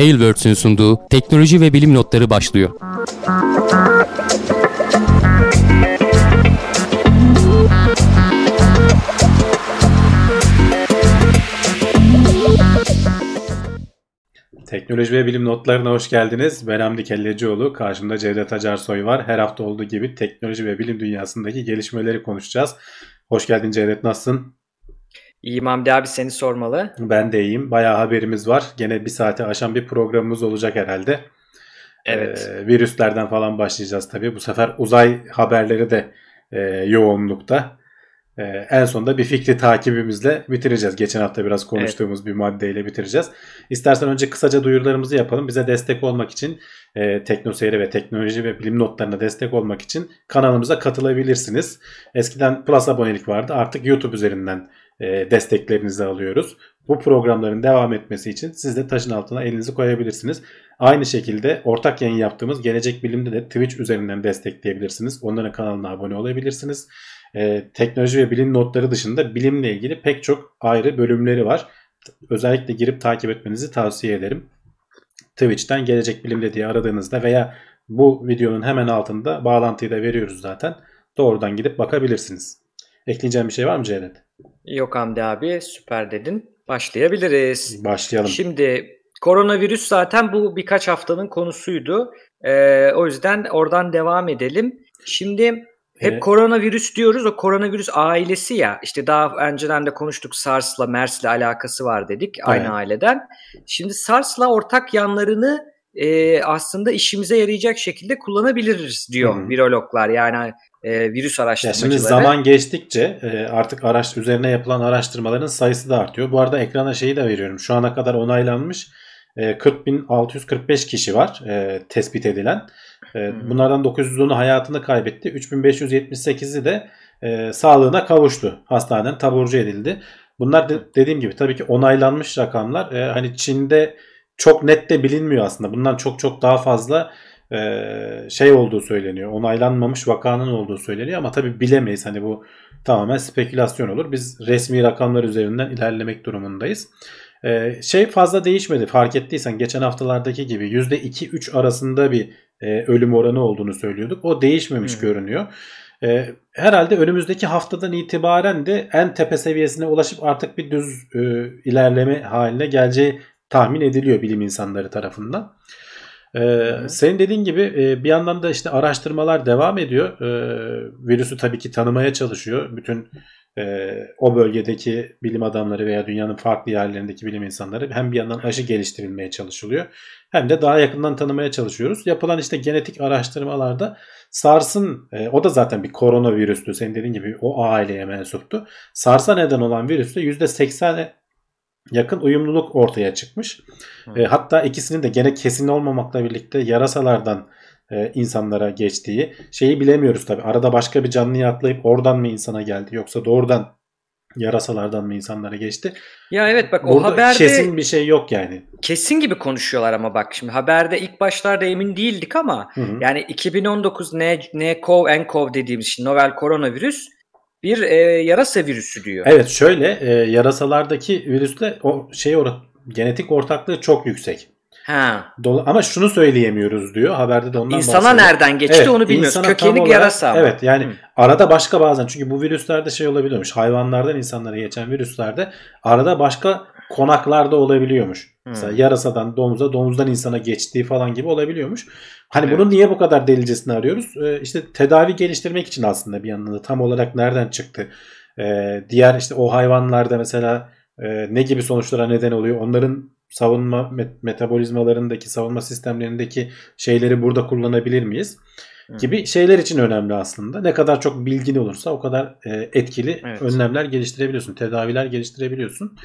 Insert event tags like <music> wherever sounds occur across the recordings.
Tailwords'ün sunduğu teknoloji ve bilim notları başlıyor. Teknoloji ve bilim notlarına hoş geldiniz. Ben Hamdi Kellecioğlu. Karşımda Cevdet Acarsoy var. Her hafta olduğu gibi teknoloji ve bilim dünyasındaki gelişmeleri konuşacağız. Hoş geldin Cevdet. Nasılsın? İyiyim Hamdi abi seni sormalı. Ben de iyiyim. Bayağı haberimiz var. Gene bir saate aşan bir programımız olacak herhalde. Evet. Ee, virüslerden falan başlayacağız tabii. Bu sefer uzay haberleri de e, yoğunlukta. E, en sonunda bir fikri takibimizle bitireceğiz. Geçen hafta biraz konuştuğumuz bir maddeyle bitireceğiz. İstersen önce kısaca duyurularımızı yapalım. Bize destek olmak için e, TeknoSeyri ve teknoloji ve bilim notlarına destek olmak için kanalımıza katılabilirsiniz. Eskiden Plus abonelik vardı. Artık YouTube üzerinden e, desteklerinizi alıyoruz. Bu programların devam etmesi için siz de taşın altına elinizi koyabilirsiniz. Aynı şekilde ortak yayın yaptığımız Gelecek Bilim'de de Twitch üzerinden destekleyebilirsiniz. Onların kanalına abone olabilirsiniz. Ee, teknoloji ve bilim notları dışında bilimle ilgili pek çok ayrı bölümleri var. Özellikle girip takip etmenizi tavsiye ederim. Twitch'ten Gelecek Bilim'de diye aradığınızda veya bu videonun hemen altında bağlantıyı da veriyoruz zaten. Doğrudan gidip bakabilirsiniz. Ekleyeceğim bir şey var mı Cevdet? Yok Hamdi abi süper dedin. Başlayabiliriz. Başlayalım. Şimdi koronavirüs zaten bu birkaç haftanın konusuydu. Ee, o yüzden oradan devam edelim. Şimdi hep Evet. koronavirüs diyoruz. O koronavirüs ailesi ya. İşte daha önceden de konuştuk SARS'la MERS'le alakası var dedik. Aynı Evet. aileden. Şimdi SARS'la ortak yanlarını e, aslında işimize yarayacak şekilde kullanabiliriz diyor Hı hı. virologlar. Yani e, virüs Ya araştırmacıları. şimdi zaman geçtikçe e, artık araş üzerine yapılan araştırmaların sayısı da artıyor. Bu arada ekrana şeyi de veriyorum. Şu ana kadar onaylanmış e, 40.645 kişi var e, tespit edilen. E. Bunlardan 910'u hayatını kaybetti. 3578'i de e, sağlığına kavuştu. Hastaneden taburcu edildi. Bunlar de- dediğim gibi tabii ki onaylanmış rakamlar. E, hani Çin'de çok net de bilinmiyor aslında. Bundan çok çok daha fazla e, şey olduğu söyleniyor. Onaylanmamış vakanın olduğu söyleniyor ama tabii bilemeyiz. Hani bu tamamen spekülasyon olur. Biz resmi rakamlar üzerinden ilerlemek durumundayız. E, şey fazla değişmedi. Fark ettiysen geçen haftalardaki gibi %2-3 arasında bir e, ölüm oranı olduğunu söylüyorduk. O değişmemiş Hı. görünüyor. E, herhalde önümüzdeki haftadan itibaren de en tepe seviyesine ulaşıp artık bir düz e, ilerleme haline geleceği tahmin ediliyor bilim insanları tarafından. Ee, senin dediğin gibi e, bir yandan da işte araştırmalar devam ediyor. Ee, virüsü tabii ki tanımaya çalışıyor. Bütün e, o bölgedeki bilim adamları veya dünyanın farklı yerlerindeki bilim insanları hem bir yandan aşı geliştirilmeye çalışılıyor hem de daha yakından tanımaya çalışıyoruz. Yapılan işte genetik araştırmalarda SARS'ın e, o da zaten bir koronavirüstü. Senin dediğin gibi o aileye mensuptu. SARS'a neden olan virüste %80'e yakın uyumluluk ortaya çıkmış. E, hatta ikisinin de gene kesin olmamakla birlikte yarasalardan e, insanlara geçtiği şeyi bilemiyoruz tabi. Arada başka bir canlıya atlayıp oradan mı insana geldi yoksa doğrudan yarasalardan mı insanlara geçti? Ya evet bak o Burada haberde kesin bir şey yok yani. kesin gibi konuşuyorlar ama bak şimdi haberde ilk başlarda emin değildik ama Hı hı. yani 2019 N- nCoV, nCoV dediğimiz şey, novel koronavirüs bir e, yarasa virüsü diyor. Evet şöyle e, yarasalardaki virüsle o şey or genetik ortaklığı çok yüksek. Ha. Dola- ama şunu söyleyemiyoruz diyor. Haberde de ondan İnsana bahsediyor. nereden geçti Evet, onu bilmiyoruz. Kökeni olarak- yarasa ama. Evet yani Hı. arada başka bazen çünkü bu virüslerde şey olabiliyormuş. Hayvanlardan insanlara geçen virüslerde arada başka konaklarda olabiliyormuş. Mesela yarasadan domuza, domuzdan insana geçtiği falan gibi olabiliyormuş. Hani Evet. bunun niye bu kadar delicesini arıyoruz? Ee, işte tedavi geliştirmek için aslında bir yandan da tam olarak nereden çıktı? Ee, diğer işte o hayvanlarda mesela e, ne gibi sonuçlara neden oluyor? Onların savunma met- metabolizmalarındaki savunma sistemlerindeki şeyleri burada kullanabilir miyiz? Hı. gibi şeyler için önemli aslında. Ne kadar çok bilgin olursa o kadar e, etkili Evet. önlemler geliştirebiliyorsun, tedaviler geliştirebiliyorsun.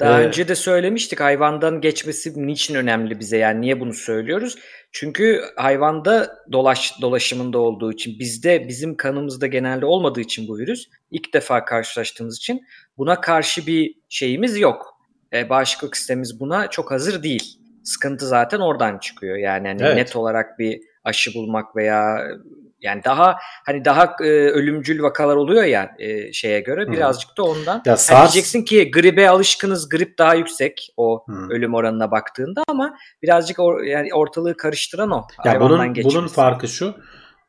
Daha Ee, önce de söylemiştik hayvandan geçmesi niçin önemli bize yani niye bunu söylüyoruz? Çünkü hayvanda dolaş dolaşımında olduğu için bizde bizim kanımızda genelde olmadığı için bu virüs ilk defa karşılaştığımız için buna karşı bir şeyimiz yok. E, bağışıklık sistemimiz buna çok hazır değil. Sıkıntı zaten oradan çıkıyor. Yani hani Evet. net olarak bir aşı bulmak veya Yani daha hani daha e, ölümcül vakalar oluyor ya e, şeye göre birazcık da ondan. Ya SARS... yani diyeceksin ki gribe alışkınız, grip daha yüksek o hmm. ölüm oranına baktığında ama birazcık or, yani ortalığı karıştıran o. Ya bunun bunun farkı şu.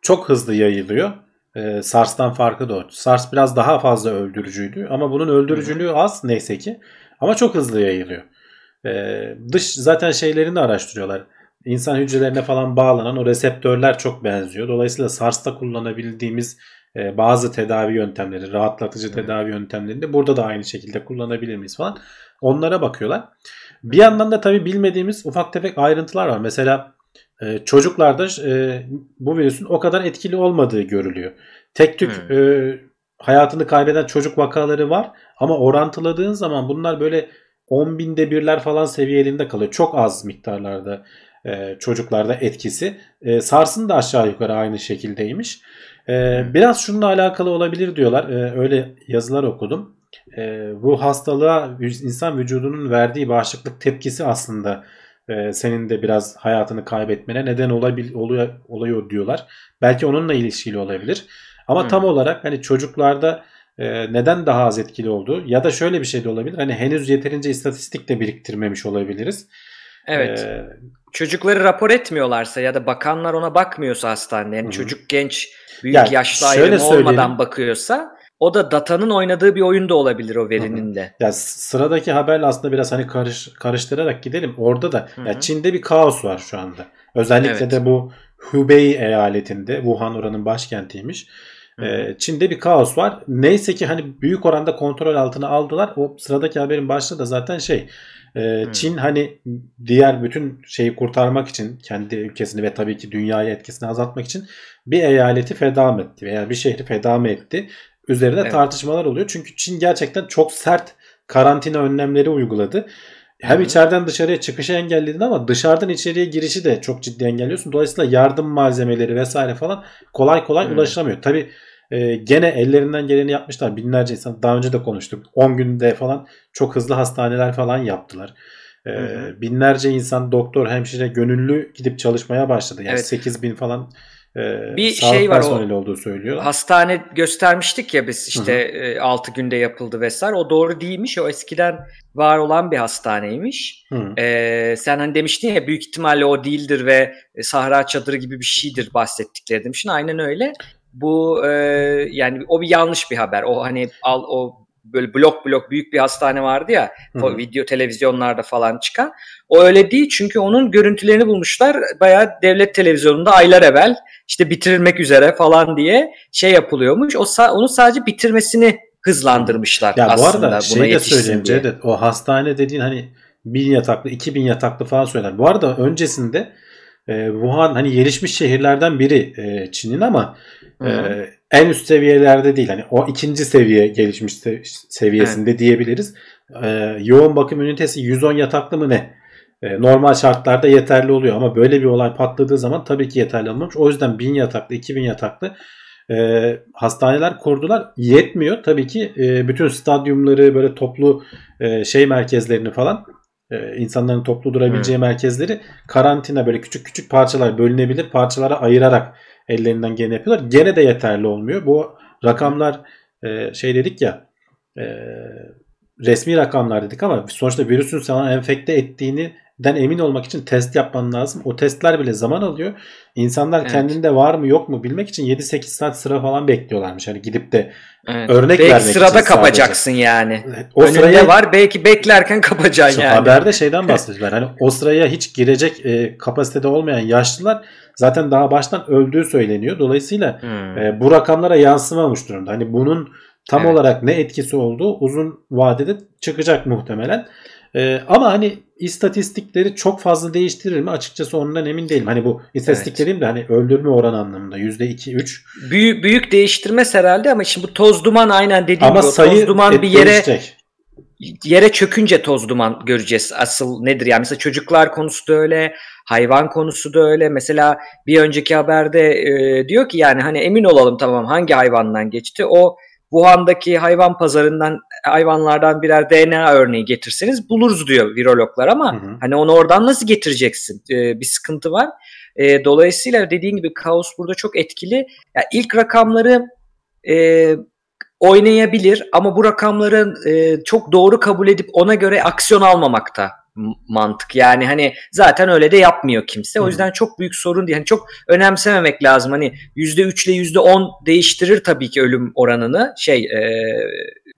Çok hızlı yayılıyor. Ee, SARS'tan farkı da o. SARS biraz daha fazla öldürücüydü ama bunun öldürücülüğü az neyse ki ama çok hızlı yayılıyor. Ee, dış zaten şeylerini araştırıyorlar insan hücrelerine falan bağlanan o reseptörler çok benziyor. Dolayısıyla SARS'ta kullanabildiğimiz e, bazı tedavi yöntemleri, rahatlatıcı tedavi yöntemlerini de burada da aynı şekilde kullanabilir miyiz falan. Onlara bakıyorlar. Bir yandan da tabii bilmediğimiz ufak tefek ayrıntılar var. Mesela e, çocuklarda e, bu virüsün o kadar etkili olmadığı görülüyor. Tek tük hmm. e, hayatını kaybeden çocuk vakaları var ama orantıladığın zaman bunlar böyle 10 binde birler falan seviyelerinde kalıyor. Çok az miktarlarda e, çocuklarda etkisi. E, SARS'ın da aşağı yukarı aynı şekildeymiş. E, biraz şununla alakalı olabilir diyorlar. E, öyle yazılar okudum. E, bu hastalığa insan vücudunun verdiği bağışıklık tepkisi aslında e, senin de biraz hayatını kaybetmene neden olabil, oluyor, oluyor diyorlar. Belki onunla ilişkili olabilir. Ama hmm. tam olarak hani çocuklarda e, neden daha az etkili olduğu ya da şöyle bir şey de olabilir. Hani henüz yeterince istatistik de biriktirmemiş olabiliriz. Evet. Ee, Çocukları rapor etmiyorlarsa ya da bakanlar ona bakmıyorsa hastanede yani çocuk genç büyük yani yaşlı ayrımı olmadan bakıyorsa o da datanın oynadığı bir oyun da olabilir o verinin de. Ya sıradaki haberle aslında biraz hani karış, karıştırarak gidelim. Orada da Hı-hı. ya Çin'de bir kaos var şu anda. Özellikle evet. de bu Hubei eyaletinde Wuhan oranın başkentiymiş. Ee, Çin'de bir kaos var. Neyse ki hani büyük oranda kontrol altına aldılar. O sıradaki haberin başlığı da zaten şey ee, hmm. Çin hani diğer bütün şeyi kurtarmak için kendi ülkesini ve tabii ki dünyaya etkisini azaltmak için bir eyaleti feda mı etti veya bir şehri feda mı etti? Üzerine evet. tartışmalar oluyor. Çünkü Çin gerçekten çok sert karantina önlemleri uyguladı. Hem Hı. içeriden dışarıya çıkışı engelledin ama dışarıdan içeriye girişi de çok ciddi engelliyorsun. Dolayısıyla yardım malzemeleri vesaire falan kolay kolay Hı. ulaşılamıyor. Tabii e, gene ellerinden geleni yapmışlar. Binlerce insan daha önce de konuştuk. 10 günde falan çok hızlı hastaneler falan yaptılar. E, binlerce insan doktor, hemşire gönüllü gidip çalışmaya başladı. Yani evet. 8 bin falan e, bir şey var o olduğu söylüyor. Hastane göstermiştik ya biz işte hı hı. 6 günde yapıldı vesaire. O doğru değilmiş. O eskiden var olan bir hastaneymiş. Ee, sen hani demiştin ya büyük ihtimalle o değildir ve Sahra çadırı gibi bir şeydir bahsettikleri demiştin. Aynen öyle bu e, yani o bir yanlış bir haber. O hani al o böyle blok blok büyük bir hastane vardı ya Hı-hı. video televizyonlarda falan çıkan. O öyle değil çünkü onun görüntülerini bulmuşlar bayağı devlet televizyonunda aylar evvel işte bitirilmek üzere falan diye şey yapılıyormuş. O onu sadece bitirmesini hızlandırmışlar ya aslında. Bu arada şey de söyleyeyim Cevdet o hastane dediğin hani bin yataklı 2000 yataklı falan söyler. Bu arada öncesinde e, Wuhan hani gelişmiş şehirlerden biri e, Çin'in ama e, en üst seviyelerde değil. Hani o ikinci seviye gelişmiş seviyesinde evet. diyebiliriz. E, yoğun bakım ünitesi 110 yataklı mı ne? E, normal şartlarda yeterli oluyor ama böyle bir olay patladığı zaman tabii ki yeterli olmamış. O yüzden 1000 yataklı, 2000 yataklı e, hastaneler kurdular. Yetmiyor. Tabii ki e, bütün stadyumları böyle toplu e, şey merkezlerini falan e, insanların toplu durabileceği hmm. merkezleri karantina böyle küçük küçük parçalar bölünebilir parçalara ayırarak ellerinden gene yapıyorlar. Gene de yeterli olmuyor. Bu rakamlar e, şey dedik ya e, resmi rakamlar dedik ama sonuçta virüsün sana enfekte ettiğini den emin olmak için test yapman lazım. O testler bile zaman alıyor. İnsanlar evet. kendinde var mı yok mu bilmek için 7-8 saat sıra falan bekliyorlarmış. Hani gidip de evet. örnek belki vermek sırada için kapacaksın sadece. yani. O Önünde sıraya var belki beklerken kapacaksın yani. Haberde şeyden <laughs> bahsediyorlar. hani o sıraya hiç girecek e, kapasitede olmayan yaşlılar zaten daha baştan öldüğü söyleniyor. Dolayısıyla hmm. e, bu rakamlara yansımamış durumda. Hani bunun tam evet. olarak ne etkisi olduğu uzun vadede çıkacak muhtemelen. Ee, ama hani istatistikleri çok fazla değiştirir mi? Açıkçası ondan emin değilim. Hani bu istatistik evet. de hani öldürme oran anlamında %2-3. Büyük, büyük değiştirmez herhalde ama şimdi bu toz duman aynen dediğim ama gibi sayı toz duman bir yere değişecek. yere çökünce toz duman göreceğiz. Asıl nedir yani mesela çocuklar konusu da öyle, hayvan konusu da öyle. Mesela bir önceki haberde e, diyor ki yani hani emin olalım tamam hangi hayvandan geçti. O Wuhan'daki hayvan pazarından hayvanlardan birer DNA örneği getirseniz buluruz diyor virologlar ama hı hı. hani onu oradan nasıl getireceksin? Ee, bir sıkıntı var. E, dolayısıyla dediğin gibi kaos burada çok etkili. Yani ilk rakamları e, oynayabilir ama bu rakamları e, çok doğru kabul edip ona göre aksiyon almamakta mantık. Yani hani zaten öyle de yapmıyor kimse. O yüzden çok büyük sorun değil. Yani çok önemsememek lazım. Hani %3 ile %10 değiştirir tabii ki ölüm oranını. Şey e,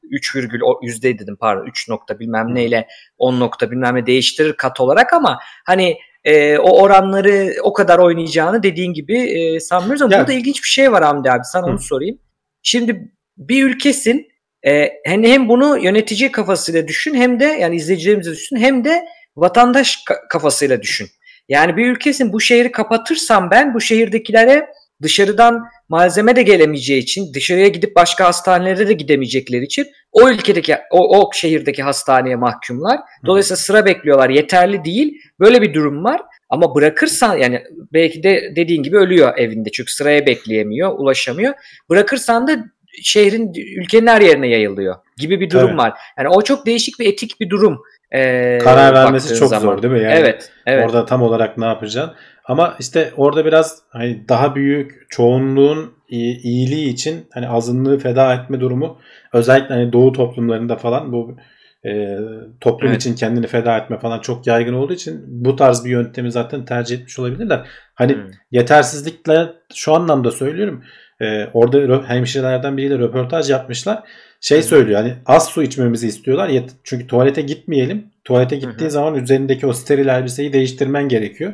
3 virgül yüzde dedim pardon 3 nokta bilmem neyle 10 nokta bilmem ne değiştirir kat olarak ama hani e, o oranları o kadar oynayacağını dediğin gibi e, sanmıyoruz ama yani. burada ilginç bir şey var Hamdi abi sana Hı. onu sorayım. Şimdi bir ülkesin e, hem, hem bunu yönetici kafasıyla düşün hem de yani izleyicilerimize düşün hem de vatandaş kafasıyla düşün. Yani bir ülkesin bu şehri kapatırsam ben bu şehirdekilere dışarıdan malzeme de gelemeyeceği için dışarıya gidip başka hastanelere de gidemeyecekleri için o ülkedeki o, o şehirdeki hastaneye mahkumlar. Dolayısıyla sıra bekliyorlar. Yeterli değil. Böyle bir durum var. Ama bırakırsan yani belki de dediğin gibi ölüyor evinde çünkü sıraya bekleyemiyor, ulaşamıyor. Bırakırsan da şehrin ülkenin her yerine yayılıyor gibi bir durum evet. var. Yani o çok değişik bir etik bir durum. Ee, Karar vermesi çok zaman. zor değil mi? Yani evet, evet. Orada tam olarak ne yapacaksın? Ama işte orada biraz hani daha büyük çoğunluğun iyiliği için hani azınlığı feda etme durumu özellikle hani doğu toplumlarında falan bu e, toplum evet. için kendini feda etme falan çok yaygın olduğu için bu tarz bir yöntemi zaten tercih etmiş olabilirler. Hani hmm. yetersizlikle şu anlamda söylüyorum. E, orada hemşirelerden biriyle röportaj yapmışlar. Şey hmm. söylüyor hani az su içmemizi istiyorlar. Çünkü tuvalete gitmeyelim. Tuvalete gittiği hmm. zaman üzerindeki o steril elbiseyi değiştirmen gerekiyor.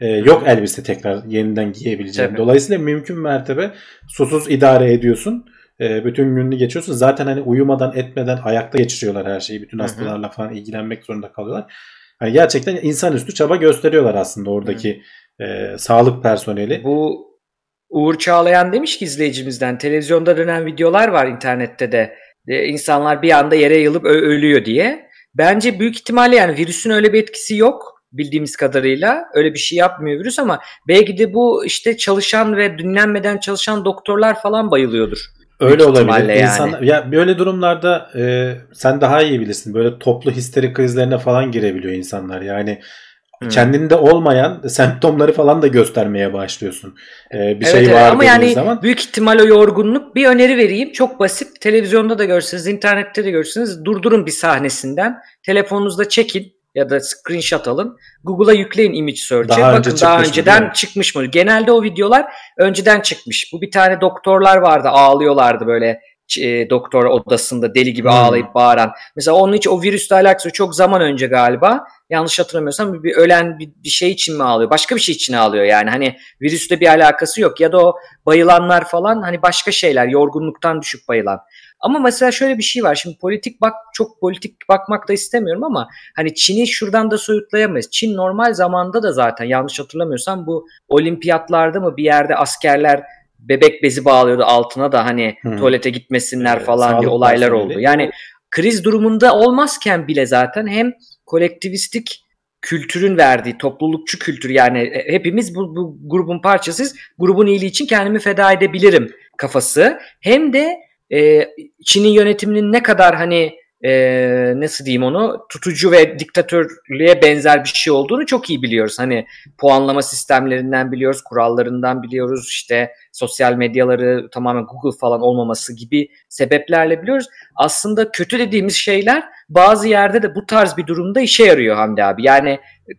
Ee, yok elbise tekrar yeniden giyebileceğin. Tabii. Dolayısıyla mümkün mertebe susuz idare ediyorsun. Ee, bütün gününü geçiyorsun. Zaten hani uyumadan etmeden ayakta geçiriyorlar her şeyi. Bütün hastalarla falan ilgilenmek zorunda kalıyorlar. Hani gerçekten insanüstü çaba gösteriyorlar aslında oradaki e, sağlık personeli. Bu Uğur Çağlayan demiş ki izleyicimizden televizyonda dönen videolar var internette de. E, insanlar bir anda yere yılıp ölüyor diye. Bence büyük ihtimalle yani virüsün öyle bir etkisi yok bildiğimiz kadarıyla. Öyle bir şey yapmıyor virüs ama belki de bu işte çalışan ve dinlenmeden çalışan doktorlar falan bayılıyordur. Öyle olabilir. Yani. İnsan, ya böyle durumlarda e, sen daha iyi bilirsin. Böyle toplu histeri krizlerine falan girebiliyor insanlar. Yani hmm. kendinde olmayan semptomları falan da göstermeye başlıyorsun. Ee, bir evet, şey var ama yani zaman. büyük ihtimal o yorgunluk. Bir öneri vereyim. Çok basit. Televizyonda da görürsünüz, internette de görürsünüz. Durdurun bir sahnesinden. Telefonunuzda çekin ya da screenshot alın. Google'a yükleyin image search'e. Daha Bakın önce daha önceden mı? çıkmış mı? Genelde o videolar önceden çıkmış. Bu bir tane doktorlar vardı ağlıyorlardı böyle e, doktor odasında deli gibi hmm. ağlayıp bağıran. Mesela onun için o virüsle alakası çok zaman önce galiba. Yanlış hatırlamıyorsam bir, bir ölen bir, bir şey için mi ağlıyor? Başka bir şey için ağlıyor yani. Hani virüsle bir alakası yok. Ya da o bayılanlar falan hani başka şeyler. Yorgunluktan düşüp bayılan. Ama mesela şöyle bir şey var. Şimdi politik bak çok politik bakmak da istemiyorum ama hani Çin'i şuradan da soyutlayamayız. Çin normal zamanda da zaten yanlış hatırlamıyorsam bu olimpiyatlarda mı bir yerde askerler bebek bezi bağlıyordu altına da hani hmm. tuvalete gitmesinler evet, falan diye olaylar oldu. Yani kriz durumunda olmazken bile zaten hem kolektivistik kültürün verdiği toplulukçu kültür yani e, hepimiz bu, bu grubun parçasıyız. Grubun iyiliği için kendimi feda edebilirim kafası. Hem de e, Çin'in yönetiminin ne kadar hani e, nasıl diyeyim onu tutucu ve diktatörlüğe benzer bir şey olduğunu çok iyi biliyoruz. Hani puanlama sistemlerinden biliyoruz, kurallarından biliyoruz, işte sosyal medyaları tamamen Google falan olmaması gibi sebeplerle biliyoruz. Aslında kötü dediğimiz şeyler bazı yerde de bu tarz bir durumda işe yarıyor Hamdi abi. Yani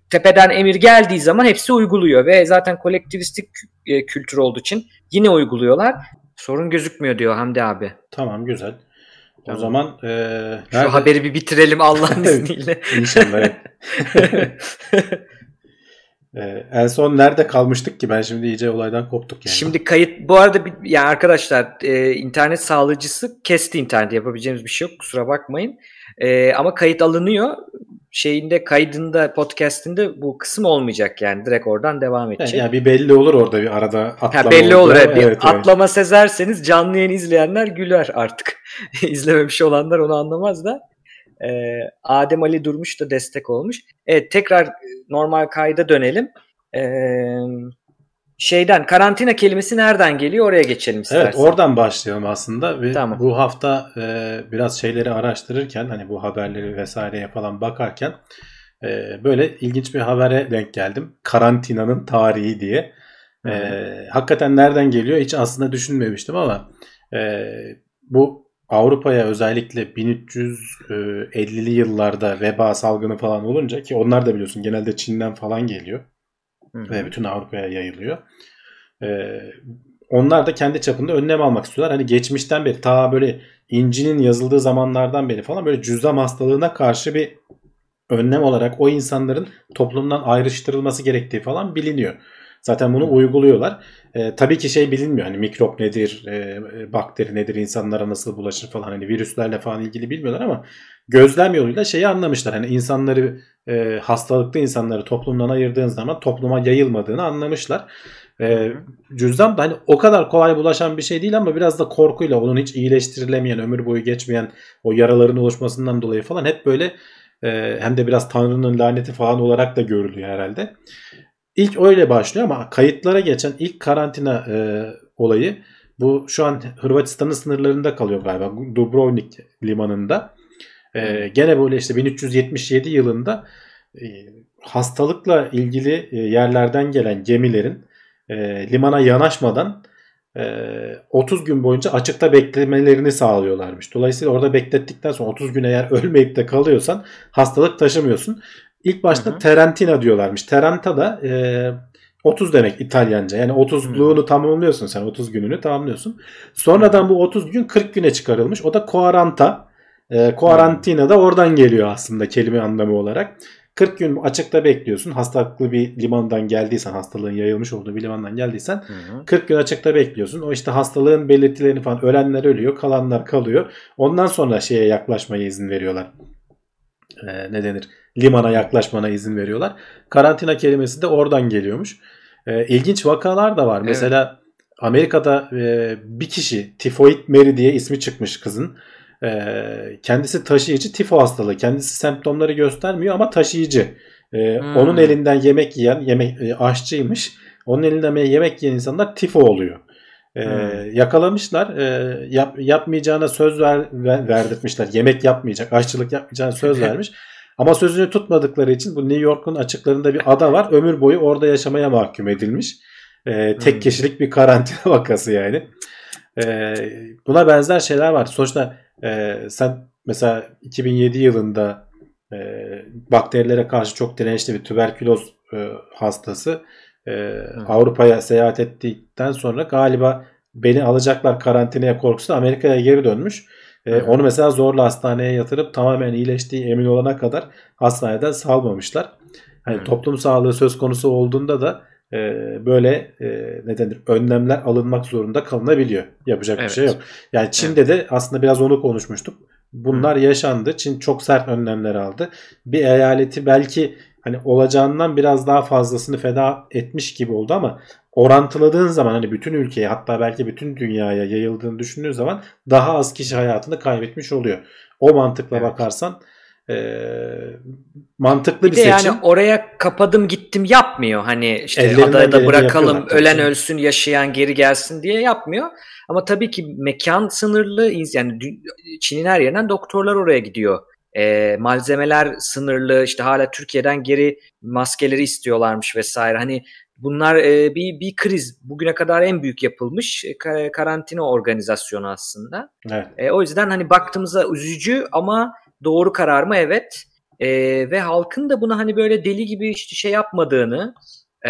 tepeden emir geldiği zaman hepsi uyguluyor ve zaten kolektivistik e, kültür olduğu için yine uyguluyorlar. Sorun gözükmüyor diyor Hamdi abi. Tamam güzel. Tamam. O zaman e, şu nerede? haberi bir bitirelim Allah'ın <laughs> izniyle. İnşallah. Ee, <laughs> en son nerede kalmıştık ki? Ben şimdi iyice olaydan koptuk yani. Şimdi kayıt bu arada bir, yani arkadaşlar e, internet sağlayıcısı kesti interneti yapabileceğimiz bir şey yok kusura bakmayın. E, ama kayıt alınıyor şeyinde kaydında podcast'inde bu kısım olmayacak yani direkt oradan devam edecek. Yani bir belli olur orada bir arada atlama. Ha, belli olur evet. evet atlama evet. sezerseniz canlı yayın izleyenler güler artık. <laughs> İzlememiş olanlar onu anlamaz da. Ee, Adem Ali Durmuş da destek olmuş. Evet tekrar normal kayda dönelim. Ee, şeyden karantina kelimesi nereden geliyor oraya geçelim istersen. Evet oradan başlayalım aslında. Ve tamam. Bu hafta e, biraz şeyleri araştırırken hani bu haberleri vesaireye falan bakarken e, böyle ilginç bir habere denk geldim. Karantinanın tarihi diye. E, hakikaten nereden geliyor hiç aslında düşünmemiştim ama e, bu Avrupa'ya özellikle 1350'li yıllarda veba salgını falan olunca ki onlar da biliyorsun genelde Çin'den falan geliyor Hı-hı. ve bütün Avrupa'ya yayılıyor. Ee, onlar da kendi çapında önlem almak istiyorlar. Hani geçmişten beri ta böyle incinin yazıldığı zamanlardan beri falan böyle cüzdan hastalığına karşı bir önlem olarak o insanların toplumdan ayrıştırılması gerektiği falan biliniyor. Zaten bunu uyguluyorlar. Ee, tabii ki şey bilinmiyor. Hani mikrop nedir, e, bakteri nedir, insanlara nasıl bulaşır falan. Hani virüslerle falan ilgili bilmiyorlar ama gözlem yoluyla şeyi anlamışlar. Hani insanları e, hastalıklı insanları toplumdan ayırdığın zaman topluma yayılmadığını anlamışlar. E, cüzdan da hani o kadar kolay bulaşan bir şey değil ama biraz da korkuyla onun hiç iyileştirilemeyen, ömür boyu geçmeyen o yaraların oluşmasından dolayı falan hep böyle e, hem de biraz Tanrı'nın laneti falan olarak da görülüyor herhalde. İlk öyle başlıyor ama kayıtlara geçen ilk karantina e, olayı bu şu an Hırvatistan'ın sınırlarında kalıyor galiba. Dubrovnik limanında. E, gene böyle işte 1377 yılında e, hastalıkla ilgili e, yerlerden gelen gemilerin e, limana yanaşmadan e, 30 gün boyunca açıkta beklemelerini sağlıyorlarmış. Dolayısıyla orada beklettikten sonra 30 gün eğer ölmeyip de kalıyorsan hastalık taşımıyorsun. İlk başta Hı hı. Terentina diyorlarmış. Terenta da e, 30 demek İtalyanca. Yani 30'luğunu tamamlıyorsun sen. 30 gününü tamamlıyorsun. Sonradan bu 30 gün 40 güne çıkarılmış. O da Quaranta. E, Quarantina da oradan geliyor aslında kelime anlamı olarak. 40 gün açıkta bekliyorsun. Hastalıklı bir limandan geldiysen, hastalığın yayılmış olduğu bir limandan geldiysen Hı-hı. 40 gün açıkta bekliyorsun. O işte hastalığın belirtilerini falan ölenler ölüyor, kalanlar kalıyor. Ondan sonra şeye yaklaşmaya izin veriyorlar. Ee, ne denir? Limana yaklaşmana izin veriyorlar. Karantina kelimesi de oradan geliyormuş. Ee, ilginç vakalar da var. Evet. Mesela Amerika'da e, bir kişi Tifoid Mary diye ismi çıkmış kızın. Ee, kendisi taşıyıcı tifo hastalığı. Kendisi semptomları göstermiyor ama taşıyıcı. Ee, Hmm. Onun elinden yemek yiyen, yemek e, aşçıymış. Onun elinden yemek yiyen insanlar tifo oluyor. Ee, Hmm. Yakalamışlar. Ee, yap, yapmayacağına söz ver, ver, verdirtmişler. Yemek yapmayacak, aşçılık yapmayacağına söz <laughs> vermiş. Ama sözünü tutmadıkları için bu New York'un açıklarında bir ada var. Ömür boyu orada yaşamaya mahkum edilmiş. Ee, tek Hmm. kişilik bir karantina <laughs> vakası yani. Ee, buna benzer şeyler var. Sonuçta e, sen mesela 2007 yılında e, bakterilere karşı çok dirençli bir tüberküloz e, hastası e, Avrupa'ya seyahat ettikten sonra galiba beni alacaklar karantinaya korkusu Amerika'ya geri dönmüş. E, onu mesela zorla hastaneye yatırıp tamamen iyileştiği emin olana kadar hastaneden salmamışlar. Hani toplum sağlığı söz konusu olduğunda da e, böyle e, ne denir önlemler alınmak zorunda kalınabiliyor. Yapacak bir Evet. şey yok. Yani Çin'de de aslında biraz onu konuşmuştuk. Bunlar yaşandı. Çin çok sert önlemler aldı. Bir eyaleti belki hani olacağından biraz daha fazlasını feda etmiş gibi oldu ama orantıladığın zaman hani bütün ülkeye hatta belki bütün dünyaya yayıldığını düşündüğün zaman daha az kişi hayatını kaybetmiş oluyor. O mantıkla Evet. bakarsan e, mantıklı bir, Bir de seçim. yani oraya kapadım gittim yapmıyor. Hani işte Ellerinden adaya da bırakalım tabii ölen ölsün yaşayan geri gelsin diye yapmıyor. Ama tabii ki mekan sınırlı yani Çin'in her yerinden doktorlar oraya gidiyor. Ee, malzemeler sınırlı işte hala Türkiye'den geri maskeleri istiyorlarmış vesaire. Hani bunlar e, bir bir kriz. Bugüne kadar en büyük yapılmış e, ka- karantina organizasyonu aslında. Evet. E, o yüzden hani baktığımızda üzücü ama doğru karar mı? Evet. E, ve halkın da buna hani böyle deli gibi işte şey yapmadığını, e,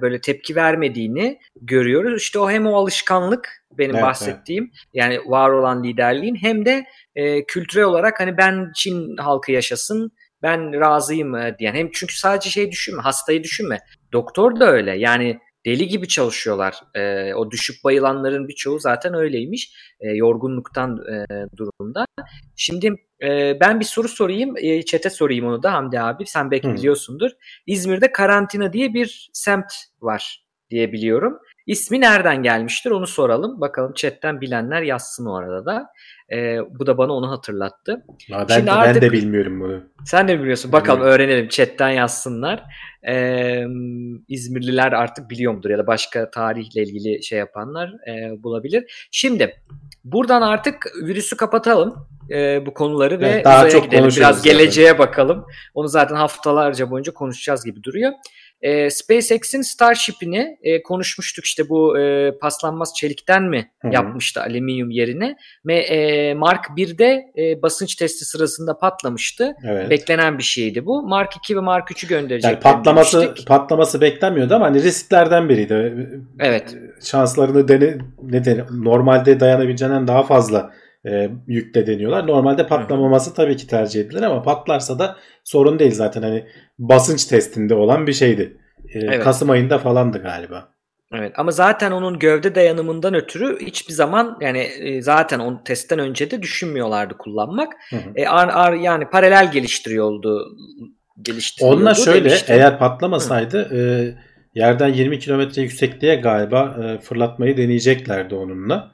böyle tepki vermediğini görüyoruz. İşte o hem o alışkanlık benim Evet, bahsettiğim yani var olan liderliğin hem de e, kültürel olarak hani ben Çin halkı yaşasın ben razıyım e, diyen. Hem çünkü sadece şey düşünme, hastayı düşünme. Doktor da öyle. Yani deli gibi çalışıyorlar. E, o düşüp bayılanların birçoğu zaten öyleymiş. E, yorgunluktan e, durumda. Şimdi e, ben bir soru sorayım. E, çete sorayım onu da Hamdi abi. Sen belki Hı. biliyorsundur. İzmir'de karantina diye bir semt var diye biliyorum. İsmi nereden gelmiştir onu soralım. Bakalım chatten bilenler yazsın o arada da. Ee, bu da bana onu hatırlattı. Ya ben, Şimdi de, artık- ben de bilmiyorum bunu. Sen de mi biliyorsun? Bakalım Bilmiyorum. öğrenelim. Chatten yazsınlar. Ee, İzmirliler artık biliyor mudur ya da başka tarihle ilgili şey yapanlar e, bulabilir. Şimdi buradan artık virüsü kapatalım e, bu konuları ve Evet, daha uzaya çok gidelim. Biraz zaten. geleceğe bakalım. Onu zaten haftalarca boyunca konuşacağız gibi duruyor. E, SpaceX'in Starship'ini e, konuşmuştuk işte bu e, paslanmaz çelikten mi Hı hı. yapmıştı alüminyum yerine ve e, Mark 1'de e, basınç testi sırasında patlamıştı. Evet. Beklenen bir şeydi bu. Mark 2 ve Mark 3'ü gönderecekler. Yani patlaması demiştik. patlaması beklenmiyordu ama hani risklerden biriydi. Evet. Şanslarını dene, ne dene, normalde dayanabileceğinden daha fazla e, yükle deniyorlar. Normalde patlamaması tabii ki tercih edilir ama patlarsa da sorun değil zaten hani basınç testinde olan bir şeydi. E, Evet. Kasım ayında falandı galiba. Evet ama zaten onun gövde dayanımından ötürü hiçbir zaman yani e, zaten onu testten önce de düşünmüyorlardı kullanmak. Hı hı. E, ar, ar, yani paralel geliştiriyordu geliştiriyordu. Onunla şöyle demişti. eğer patlamasaydı e, yerden 20 kilometre yüksekliğe galiba e, fırlatmayı deneyeceklerdi onunla.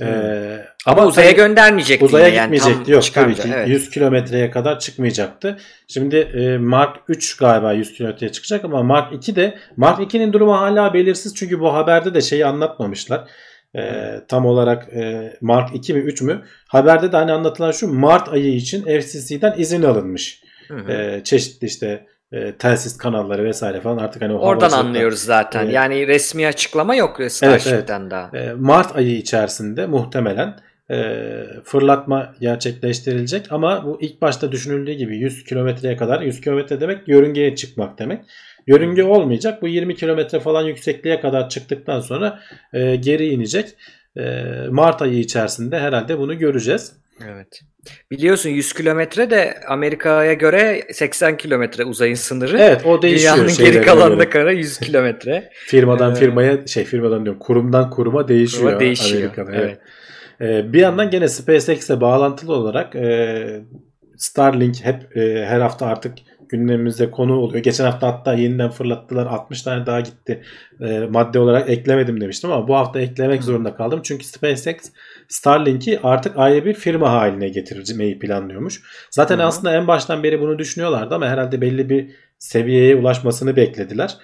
E, ama uzaya tabii- göndermeyecekti. Uzaya yani gitmeyecekti. Yok tabii ki. evet. 100 kilometreye kadar çıkmayacaktı. Şimdi e, Mark 3 galiba 100 kilometreye çıkacak ama Mark 2 de Mark 2'nin durumu hala belirsiz çünkü bu haberde de şeyi anlatmamışlar. E, tam olarak e, Mark 2 mi 3 mü? Haberde de hani anlatılan şu Mart ayı için FCC'den izin alınmış. Hı hı. E, çeşitli işte e, telsiz kanalları vesaire falan artık hani Oradan anlıyoruz zaten. Evet. Yani resmi açıklama yok Starship'ten daha. E, Mart ayı içerisinde muhtemelen e, fırlatma gerçekleştirilecek ama bu ilk başta düşünüldüğü gibi 100 kilometreye kadar 100 kilometre demek yörüngeye çıkmak demek. Yörünge olmayacak. Bu 20 kilometre falan yüksekliğe kadar çıktıktan sonra e, geri inecek. E, Mart ayı içerisinde herhalde bunu göreceğiz. Evet. Biliyorsun 100 kilometre de Amerika'ya göre 80 kilometre uzayın sınırı. Evet o değişiyor. Dünyanın geri kalanına göre. kadar 100 kilometre. <laughs> Firmadan Ee, firmaya şey firmadan diyorum kurumdan kuruma değişiyor. Kuruma değişiyor. Amerika'da, Evet. Ee, bir yandan gene SpaceX'e bağlantılı olarak e, Starlink hep e, her hafta artık gündemimizde konu oluyor. Geçen hafta hatta yeniden fırlattılar 60 tane daha gitti. E, madde olarak eklemedim demiştim ama bu hafta eklemek zorunda kaldım. Çünkü SpaceX Starlink'i artık ayrı bir firma haline getirmeyi planlıyormuş. Zaten Hı hı. aslında en baştan beri bunu düşünüyorlardı ama herhalde belli bir seviyeye ulaşmasını beklediler.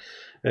E,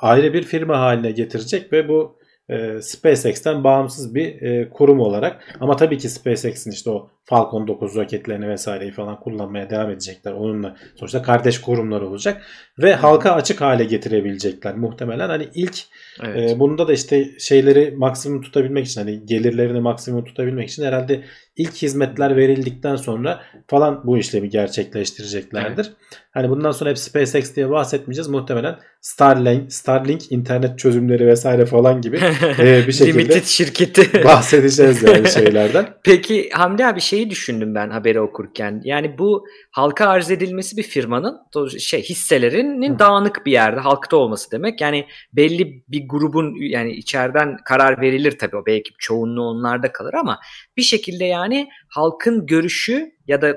ayrı bir firma haline getirecek ve bu e, SpaceX'ten bağımsız bir e, kurum olarak ama tabii ki SpaceX'in işte o Falcon 9 roketlerini vesaireyi falan kullanmaya devam edecekler. Onunla sonuçta kardeş kurumlar olacak ve halka açık hale getirebilecekler muhtemelen. Hani ilk Evet. e, bunda da işte şeyleri maksimum tutabilmek için hani gelirlerini maksimum tutabilmek için herhalde ilk hizmetler verildikten sonra falan bu işlemi gerçekleştireceklerdir. Hani bundan sonra hep SpaceX diye bahsetmeyeceğiz. Muhtemelen Starlink, Starlink internet çözümleri vesaire falan gibi <laughs> e, bir şekilde Limited şirketi. bahsedeceğiz yani <laughs> şeylerden. Peki Hamdi abi şeyi düşündüm ben haberi okurken. Yani bu halka arz edilmesi bir firmanın şey hisselerinin Hı. dağınık bir yerde halkta olması demek. Yani belli bir grubun yani içeriden karar verilir tabii o belki çoğunluğu onlarda kalır ama bir şekilde yani halkın görüşü ya da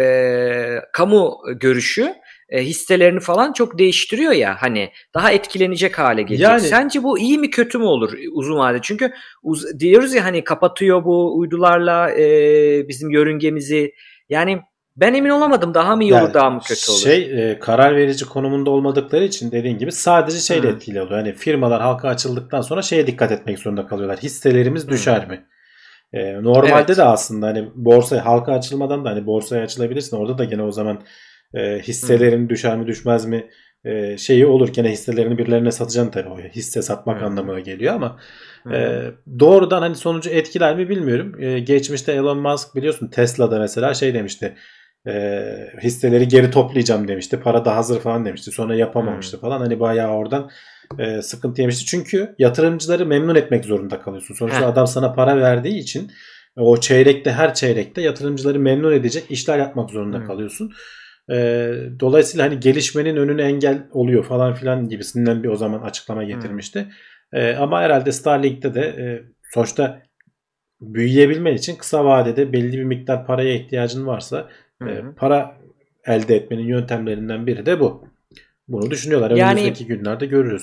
e, kamu görüşü e, hisselerini falan çok değiştiriyor ya hani daha etkilenecek hale gelecek. Yani- Sence bu iyi mi kötü mü olur uzun vadede? Çünkü uz- diyoruz ya hani kapatıyor bu uydularla e, bizim yörüngemizi. Yani ben emin olamadım daha mı iyi olur Yani daha mı kötü olur? Şey e, karar verici konumunda olmadıkları için dediğin gibi sadece şeyle Hı. etkili oluyor. Hani firmalar halka açıldıktan sonra şeye dikkat etmek zorunda kalıyorlar. Hisselerimiz Hı. düşer mi? E, normalde Evet. de aslında hani borsaya halka açılmadan da hani borsaya açılabilirsin. Orada da gene o zaman e, hisselerin düşer mi düşmez mi e, şeyi olur. Gene hisselerini birilerine satacaksın tabii. O hisse satmak Hı. anlamına geliyor ama ee, doğrudan hani sonucu etkiler mi bilmiyorum. Ee, geçmişte Elon Musk biliyorsun Tesla'da mesela şey demişti. e, hisseleri geri toplayacağım demişti. Para da hazır falan demişti. Sonra yapamamıştı falan. Hani bayağı oradan e, sıkıntı yemişti. Çünkü yatırımcıları memnun etmek zorunda kalıyorsun. Sonuçta adam sana para verdiği için o çeyrekte her çeyrekte yatırımcıları memnun edecek işler yapmak zorunda Hı. kalıyorsun. E, dolayısıyla hani gelişmenin önüne engel oluyor falan filan gibisinden bir o zaman açıklama getirmişti. E, ama herhalde Starlink'te de e, sonuçta büyüyebilmen için kısa vadede belli bir miktar paraya ihtiyacın varsa e, para elde etmenin yöntemlerinden biri de bu. Bunu düşünüyorlar. Yani- Önümüzdeki günlerde görürüz.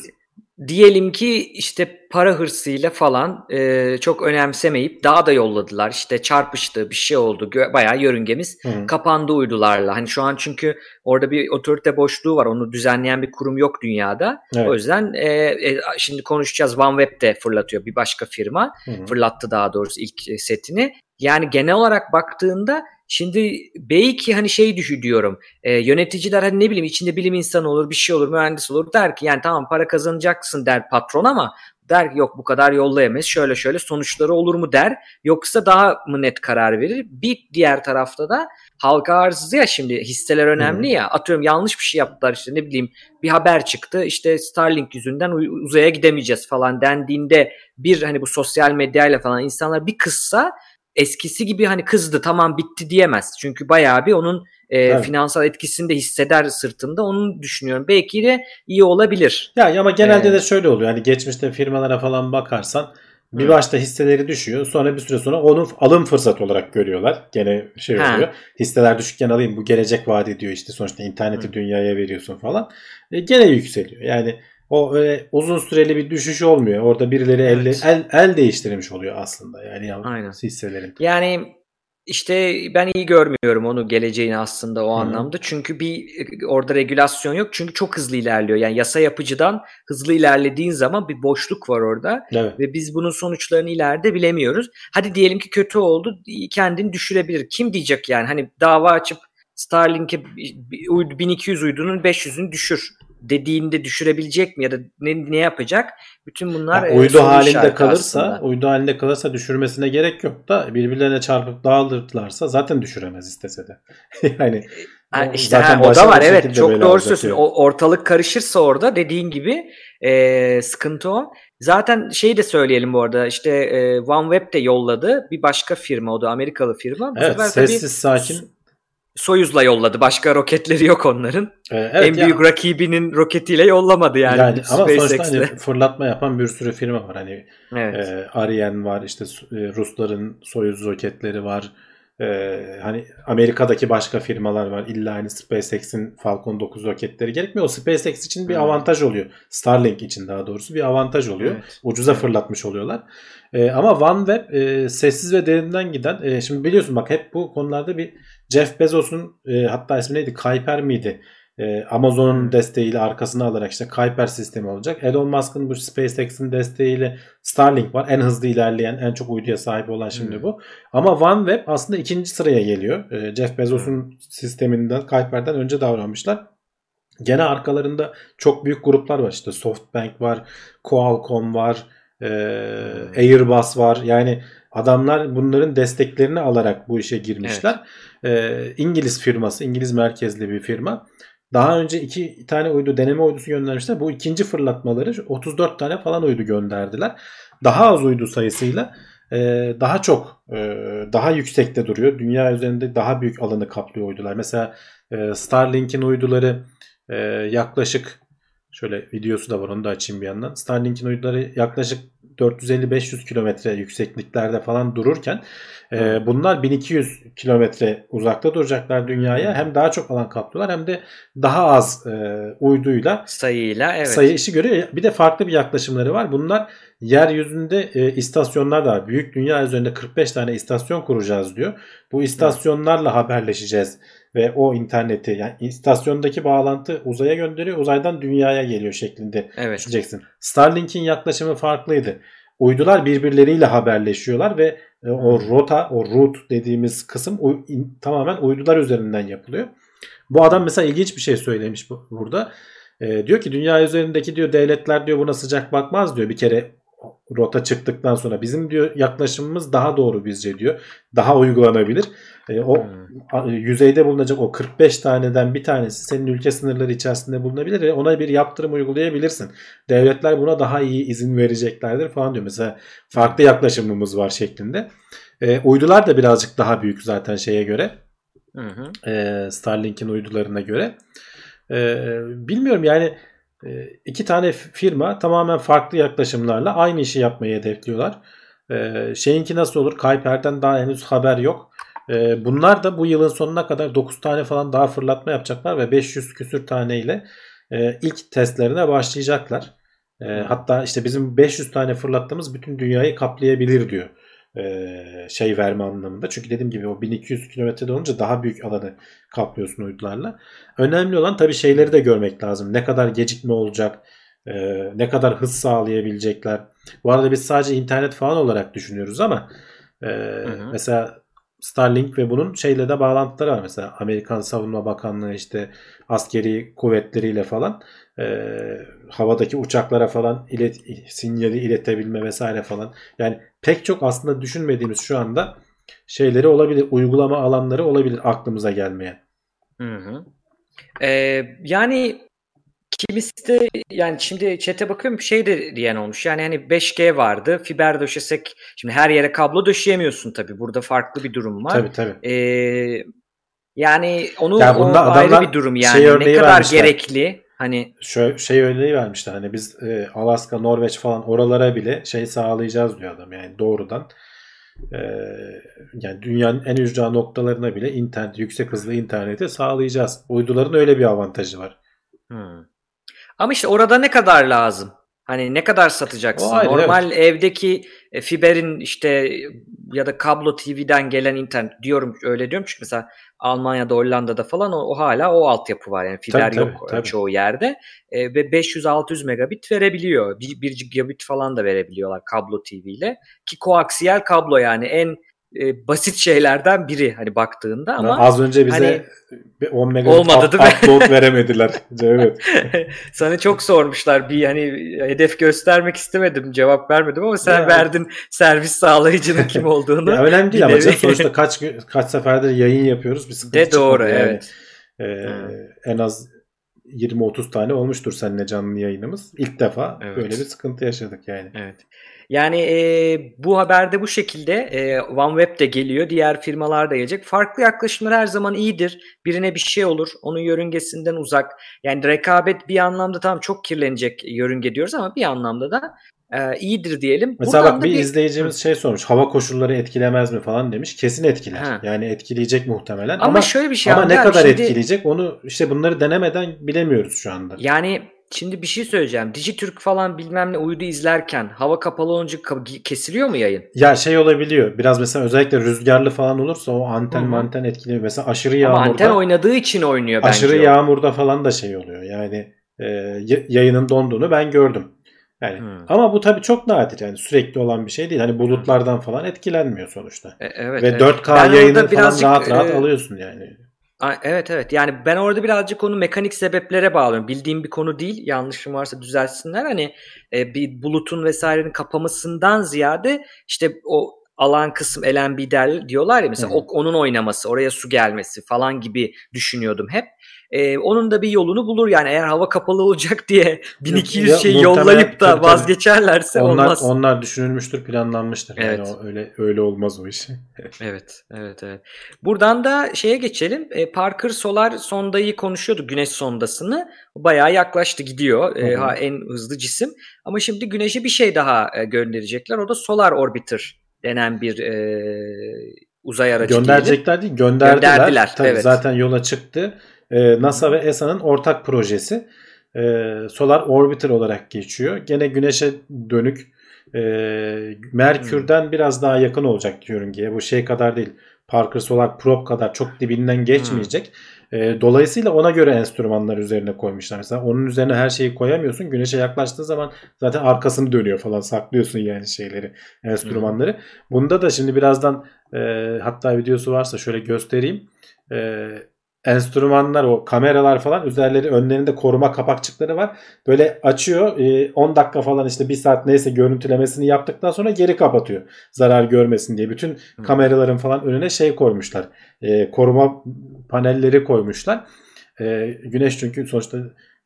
Diyelim ki işte para hırsıyla falan e, çok önemsemeyip daha da yolladılar. İşte çarpıştı bir şey oldu. Gö- bayağı yörüngemiz Hı. kapandı uydularla. Hani şu an çünkü orada bir otorite boşluğu var. Onu düzenleyen bir kurum yok dünyada. Evet. O yüzden e, e, şimdi konuşacağız. OneWeb de fırlatıyor bir başka firma. Hı. Fırlattı daha doğrusu ilk e, setini. Yani genel olarak baktığında şimdi belki hani şey düşünüyorum. E, yöneticiler hani ne bileyim içinde bilim insanı olur, bir şey olur, mühendis olur der ki yani tamam para kazanacaksın der patron ama der ki yok bu kadar yollayamayız şöyle şöyle sonuçları olur mu der yoksa daha mı net karar verir bir diğer tarafta da halka arzı ya şimdi hisseler önemli Hı. ya atıyorum yanlış bir şey yaptılar işte ne bileyim bir haber çıktı işte Starlink yüzünden uzaya gidemeyeceğiz falan dendiğinde bir hani bu sosyal medyayla falan insanlar bir kızsa eskisi gibi hani kızdı tamam bitti diyemez. Çünkü bayağı bir onun e, Evet. finansal etkisini de hisseder sırtında onu düşünüyorum. Belki de iyi olabilir. Ya ama genelde Ee, de şöyle oluyor. Hani geçmişte firmalara falan bakarsan bir Hı. başta hisseleri düşüyor. Sonra bir süre sonra onu alım fırsatı olarak görüyorlar. Gene şey Ha. oluyor. Hisseler düşükken alayım bu gelecek vaat ediyor işte sonuçta interneti Hı. dünyaya veriyorsun falan. E, gene yükseliyor. Yani o öyle uzun süreli bir düşüş olmuyor. Orada birileri Evet. el, el değiştirmiş oluyor aslında. Yani ya- Aynen. hisselerin. Yani işte ben iyi görmüyorum onu geleceğini aslında o Hı. anlamda. Çünkü bir e, orada regülasyon yok. Çünkü çok hızlı ilerliyor. Yani yasa yapıcıdan hızlı ilerlediğin zaman bir boşluk var orada. Evet. ve biz bunun sonuçlarını ileride bilemiyoruz. Hadi diyelim ki kötü oldu, kendini düşürebilir. Kim diyecek yani hani dava açıp Starlink'e bir uydu- 1200 uydunun 500'ünü düşür dediğinde düşürebilecek mi ya da ne, ne yapacak? Bütün bunlar Ya e, uydu halinde kalırsa, aslında. uydu halinde kalırsa düşürmesine gerek yok da birbirlerine çarpıp dağılırlarsa zaten düşüremez istese de. <laughs> yani Ha, o işte zaten ha, o da var evet çok doğru söylüyorsun. yani. O, ortalık karışırsa orada dediğin gibi e, sıkıntı o. Zaten şeyi de söyleyelim bu arada işte e, OneWeb de yolladı bir başka firma o da Amerikalı firma. Bu Evet sefer tabii sessiz sakin. Soyuz'la yolladı. Başka roketleri yok onların. Ee, evet en ya- büyük rakibinin roketiyle yollamadı yani. yani, ama sonuçta hani <laughs> fırlatma yapan bir sürü firma var. Hani evet. e, Ariane var, işte e, Rusların Soyuz roketleri var. E, hani Amerika'daki başka firmalar var. İlla hani SpaceX'in Falcon 9 roketleri gerekmiyor. O SpaceX için bir Hmm. avantaj oluyor. Starlink için daha doğrusu bir avantaj oluyor. Evet. Ucuza Evet. fırlatmış oluyorlar. E, ama OneWeb e, sessiz ve derinden giden. e, şimdi biliyorsun bak hep bu konularda bir Jeff Bezos'un e, hatta ismi neydi? Kuiper miydi? E, Amazon'un Hmm. desteğiyle arkasına alarak işte Kuiper sistemi olacak. Elon Musk'ın bu SpaceX'in desteğiyle Starlink var. En hızlı ilerleyen, en çok uyduya sahip olan şimdi Hmm. bu. Ama OneWeb aslında ikinci sıraya geliyor. E, Jeff Bezos'un sisteminden, Kuiper'den önce davranmışlar. Gene arkalarında çok büyük gruplar var. İşte SoftBank var, Qualcomm var, e, Airbus var. Yani adamlar bunların desteklerini alarak bu işe girmişler. E, İngiliz firması, İngiliz merkezli bir firma. Daha önce iki tane uydu deneme uydusu göndermişler. Bu ikinci fırlatmaları 34 tane falan uydu gönderdiler. Daha az uydu sayısıyla e, daha çok e, daha yüksekte duruyor. Dünya üzerinde daha büyük alanı kaplıyor uydular. Mesela e, Starlink'in uyduları e, yaklaşık şöyle videosu da var onu da açayım bir yandan. Starlink'in uyduları yaklaşık 450-500 kilometre yüksekliklerde falan dururken e, bunlar 1200 kilometre uzakta duracaklar dünyaya. Hem daha çok alan kaplıyorlar hem de daha az e, uyduyla Sayıyla evet. sayı işi görüyor. Bir de farklı bir yaklaşımları var. Bunlar yeryüzünde e, istasyonlar da var. Büyük dünya üzerinde 45 tane istasyon kuracağız diyor. Bu istasyonlarla haberleşeceğiz ve o interneti yani istasyondaki bağlantı uzaya gönderiyor. Uzaydan dünyaya geliyor şeklinde Evet. düşüneceksin. Starlink'in yaklaşımı farklıydı. Uydular birbirleriyle haberleşiyorlar ve e, o rota, o route dediğimiz kısım uy- in- tamamen uydular üzerinden yapılıyor. Bu adam mesela ilginç bir şey söylemiş bu- burada. E, diyor ki dünya üzerindeki diyor devletler diyor buna sıcak bakmaz diyor. Bir kere rota çıktıktan sonra bizim diyor yaklaşımımız daha doğru bizce diyor. Daha uygulanabilir. E, o Hmm. a- yüzeyde bulunacak o 45 taneden bir tanesi senin ülke sınırları içerisinde bulunabilir ve ona bir yaptırım uygulayabilirsin. Devletler buna daha iyi izin vereceklerdir falan diyor. Mesela farklı yaklaşımımız var şeklinde. E, uydular da birazcık daha büyük zaten şeye göre. Hı hı. E, Starlink'in uydularına göre. E, bilmiyorum yani e, iki tane firma tamamen farklı yaklaşımlarla aynı işi yapmayı hedefliyorlar. E, şeyinki nasıl olur? Kuiper'den daha henüz haber yok. E, bunlar da bu yılın sonuna kadar 9 tane falan daha fırlatma yapacaklar ve 500 küsür taneyle e, ilk testlerine başlayacaklar. E, hatta işte bizim 500 tane fırlattığımız bütün dünyayı kaplayabilir diyor. E, şey verme anlamında. Çünkü dediğim gibi o 1200 kilometrede olunca daha büyük alanı kaplıyorsun uydularla. Önemli olan tabii şeyleri de görmek lazım. Ne kadar gecikme olacak, e, ne kadar hız sağlayabilecekler. Bu arada biz sadece internet falan olarak düşünüyoruz ama e, hı. mesela Starlink ve bunun şeyle de bağlantıları var. Mesela Amerikan Savunma Bakanlığı işte askeri kuvvetleriyle falan e, havadaki uçaklara falan ilet, sinyali iletebilme vesaire falan. Yani pek çok aslında düşünmediğimiz şu anda şeyleri olabilir. Uygulama alanları olabilir aklımıza gelmeyen. Hı hı. Ee, yani kimisi de yani şimdi chat'e bakıyorum şey de diyen olmuş. Yani hani 5G vardı. Fiber döşesek şimdi her yere kablo döşeyemiyorsun tabii. Burada farklı bir durum var. Tabii tabii. Ee, yani onu Ya o ayrı bir durum şey yani. ne örneği kadar vermişler. gerekli hani Şöyle şey örneği vermişti hani biz e, Alaska, Norveç falan oralara bile şey sağlayacağız diyor adam yani doğrudan. E, yani dünyanın en ücra noktalarına bile internet, yüksek hızlı interneti sağlayacağız. Uyduların öyle bir avantajı var. Hmm. Ama işte orada ne kadar lazım? Hani ne kadar satacaksın? Ayrı, Normal evdeki e, fiberin işte ya da kablo TV'den gelen internet diyorum öyle diyorum çünkü mesela Almanya'da Hollanda'da falan o, o hala o altyapı var yani fiber Tabii, tabii, yok tabii. çoğu yerde E, ve 500-600 megabit verebiliyor. 1, 1 gigabit falan da verebiliyorlar kablo TV ile ki koaksiyel kablo yani en e, basit şeylerden biri hani baktığında ama Az önce bize hani- bir 10 megabit Olmadı up- upload veremediler. <laughs> evet. Sana çok sormuşlar bir hani hedef göstermek istemedim cevap vermedim ama sen Ya. verdin servis sağlayıcının <laughs> kim olduğunu. Ya önemli değil ama canım. sonuçta kaç kaç seferdir yayın yapıyoruz. Bir sıkıntı De doğru yani. evet. Ee, Hmm. En az 20-30 tane olmuştur seninle canlı yayınımız. İlk defa Evet. böyle bir sıkıntı yaşadık yani. Evet. Yani e, bu haberde bu şekilde e, OneWeb de geliyor, diğer firmalar da gelecek. Farklı yaklaşımlar her zaman iyidir. Birine bir şey olur, onun yörüngesinden uzak. Yani rekabet bir anlamda tamam çok kirlenecek yörünge diyoruz ama bir anlamda da e, iyidir diyelim. Mesela Buradan bak da bir izleyicimiz şey sormuş. Hava koşulları etkilemez mi falan demiş. Kesin etkiler. Ha. Yani etkileyecek muhtemelen. Ama, Ama şöyle bir şey ama ne kadar şimdi- etkileyecek onu işte bunları denemeden bilemiyoruz şu anda. Yani şimdi bir şey söyleyeceğim. Dijitürk falan bilmem ne uydu izlerken hava kapalı olunca kesiliyor mu yayın? Ya şey olabiliyor. Biraz mesela özellikle rüzgarlı falan olursa o anten Hı hı. manten etkiliyor. Mesela aşırı Ama yağmurda anten oynadığı için oynuyor bence. aşırı yağmurda falan da şey oluyor. Yani e, yayının donduğunu ben gördüm. Yani Hmm. ama bu tabii çok nadir yani sürekli olan bir şey değil. Hani bulutlardan falan etkilenmiyor sonuçta. E, evet, Ve evet. 4K Ben yayını falan birazcık, rahat rahat e, alıyorsun yani. Evet evet yani ben orada birazcık onu mekanik sebeplere bağlıyorum. Bildiğim bir konu değil. Yanlışım varsa düzeltsinler. Hani e, bir bulutun vesairenin kapamasından ziyade işte o alan kısım der, diyorlar ya mesela Hı onun oynaması, oraya su gelmesi falan gibi düşünüyordum hep. E, onun da bir yolunu bulur yani eğer hava kapalı olacak <laughs> diye 1200 ya şey yollayıp da tabii, vazgeçerlerse Onlar olmaz. onlar düşünülmüştür, planlanmıştır. Yani Evet. o öyle öyle olmaz o iş. <laughs> Evet, evet, evet. Buradan da şeye geçelim. E, Parker Solar sondayı konuşuyorduk, güneş sondasını. Bayağı yaklaştı gidiyor. E, ha, en hızlı cisim. Ama şimdi güneşe bir şey daha e, gönderecekler. O da Solar Orbiter denen bir e, uzay aracı. Gönderecekler değil, gönderdiler. Gönderdiler, Tabii evet. zaten yola çıktı. Ee, NASA ve ESA'nın ortak projesi. Ee, Solar Orbiter olarak geçiyor. Gene güneşe dönük e, Merkür'den biraz daha yakın olacak yörüngeye. Bu şey kadar değil. Parker Solar Probe kadar çok dibinden geçmeyecek. Ee, dolayısıyla ona göre enstrümanlar üzerine koymuşlar. Mesela onun üzerine her şeyi koyamıyorsun. Güneşe yaklaştığı zaman zaten arkasını dönüyor falan. Saklıyorsun yani şeyleri, enstrümanları. Bunda da şimdi birazdan e, hatta videosu varsa şöyle göstereyim. E, enstrümanlar o kameralar falan üzerleri önlerinde koruma kapakçıkları var. Böyle açıyor e, 10 dakika falan işte 1 saat neyse görüntülemesini yaptıktan sonra geri kapatıyor. Zarar görmesin diye. Bütün kameraların falan önüne şey koymuşlar. E, koruma panelleri koymuşlar. E, güneş çünkü sonuçta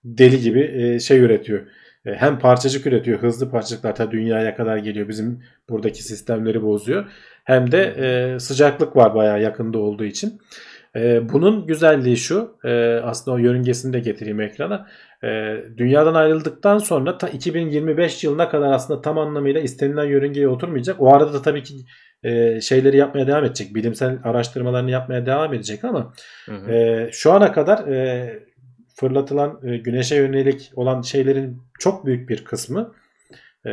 deli gibi e, şey üretiyor. E, hem parçacık üretiyor. Hızlı parçacıklar ta dünyaya kadar geliyor. Bizim buradaki sistemleri bozuyor. Hem de e, sıcaklık var bayağı yakında olduğu için. E, bunun güzelliği şu. E, aslında o yörüngesini de getireyim ekrana. E, dünyadan ayrıldıktan sonra ta 2025 yılına kadar aslında tam anlamıyla istenilen yörüngeye oturmayacak. O arada da tabii ki e, şeyleri yapmaya devam edecek. Bilimsel araştırmalarını yapmaya devam edecek ama Hı hı. e, şu ana kadar e, fırlatılan e, güneşe yönelik olan şeylerin çok büyük bir kısmı e,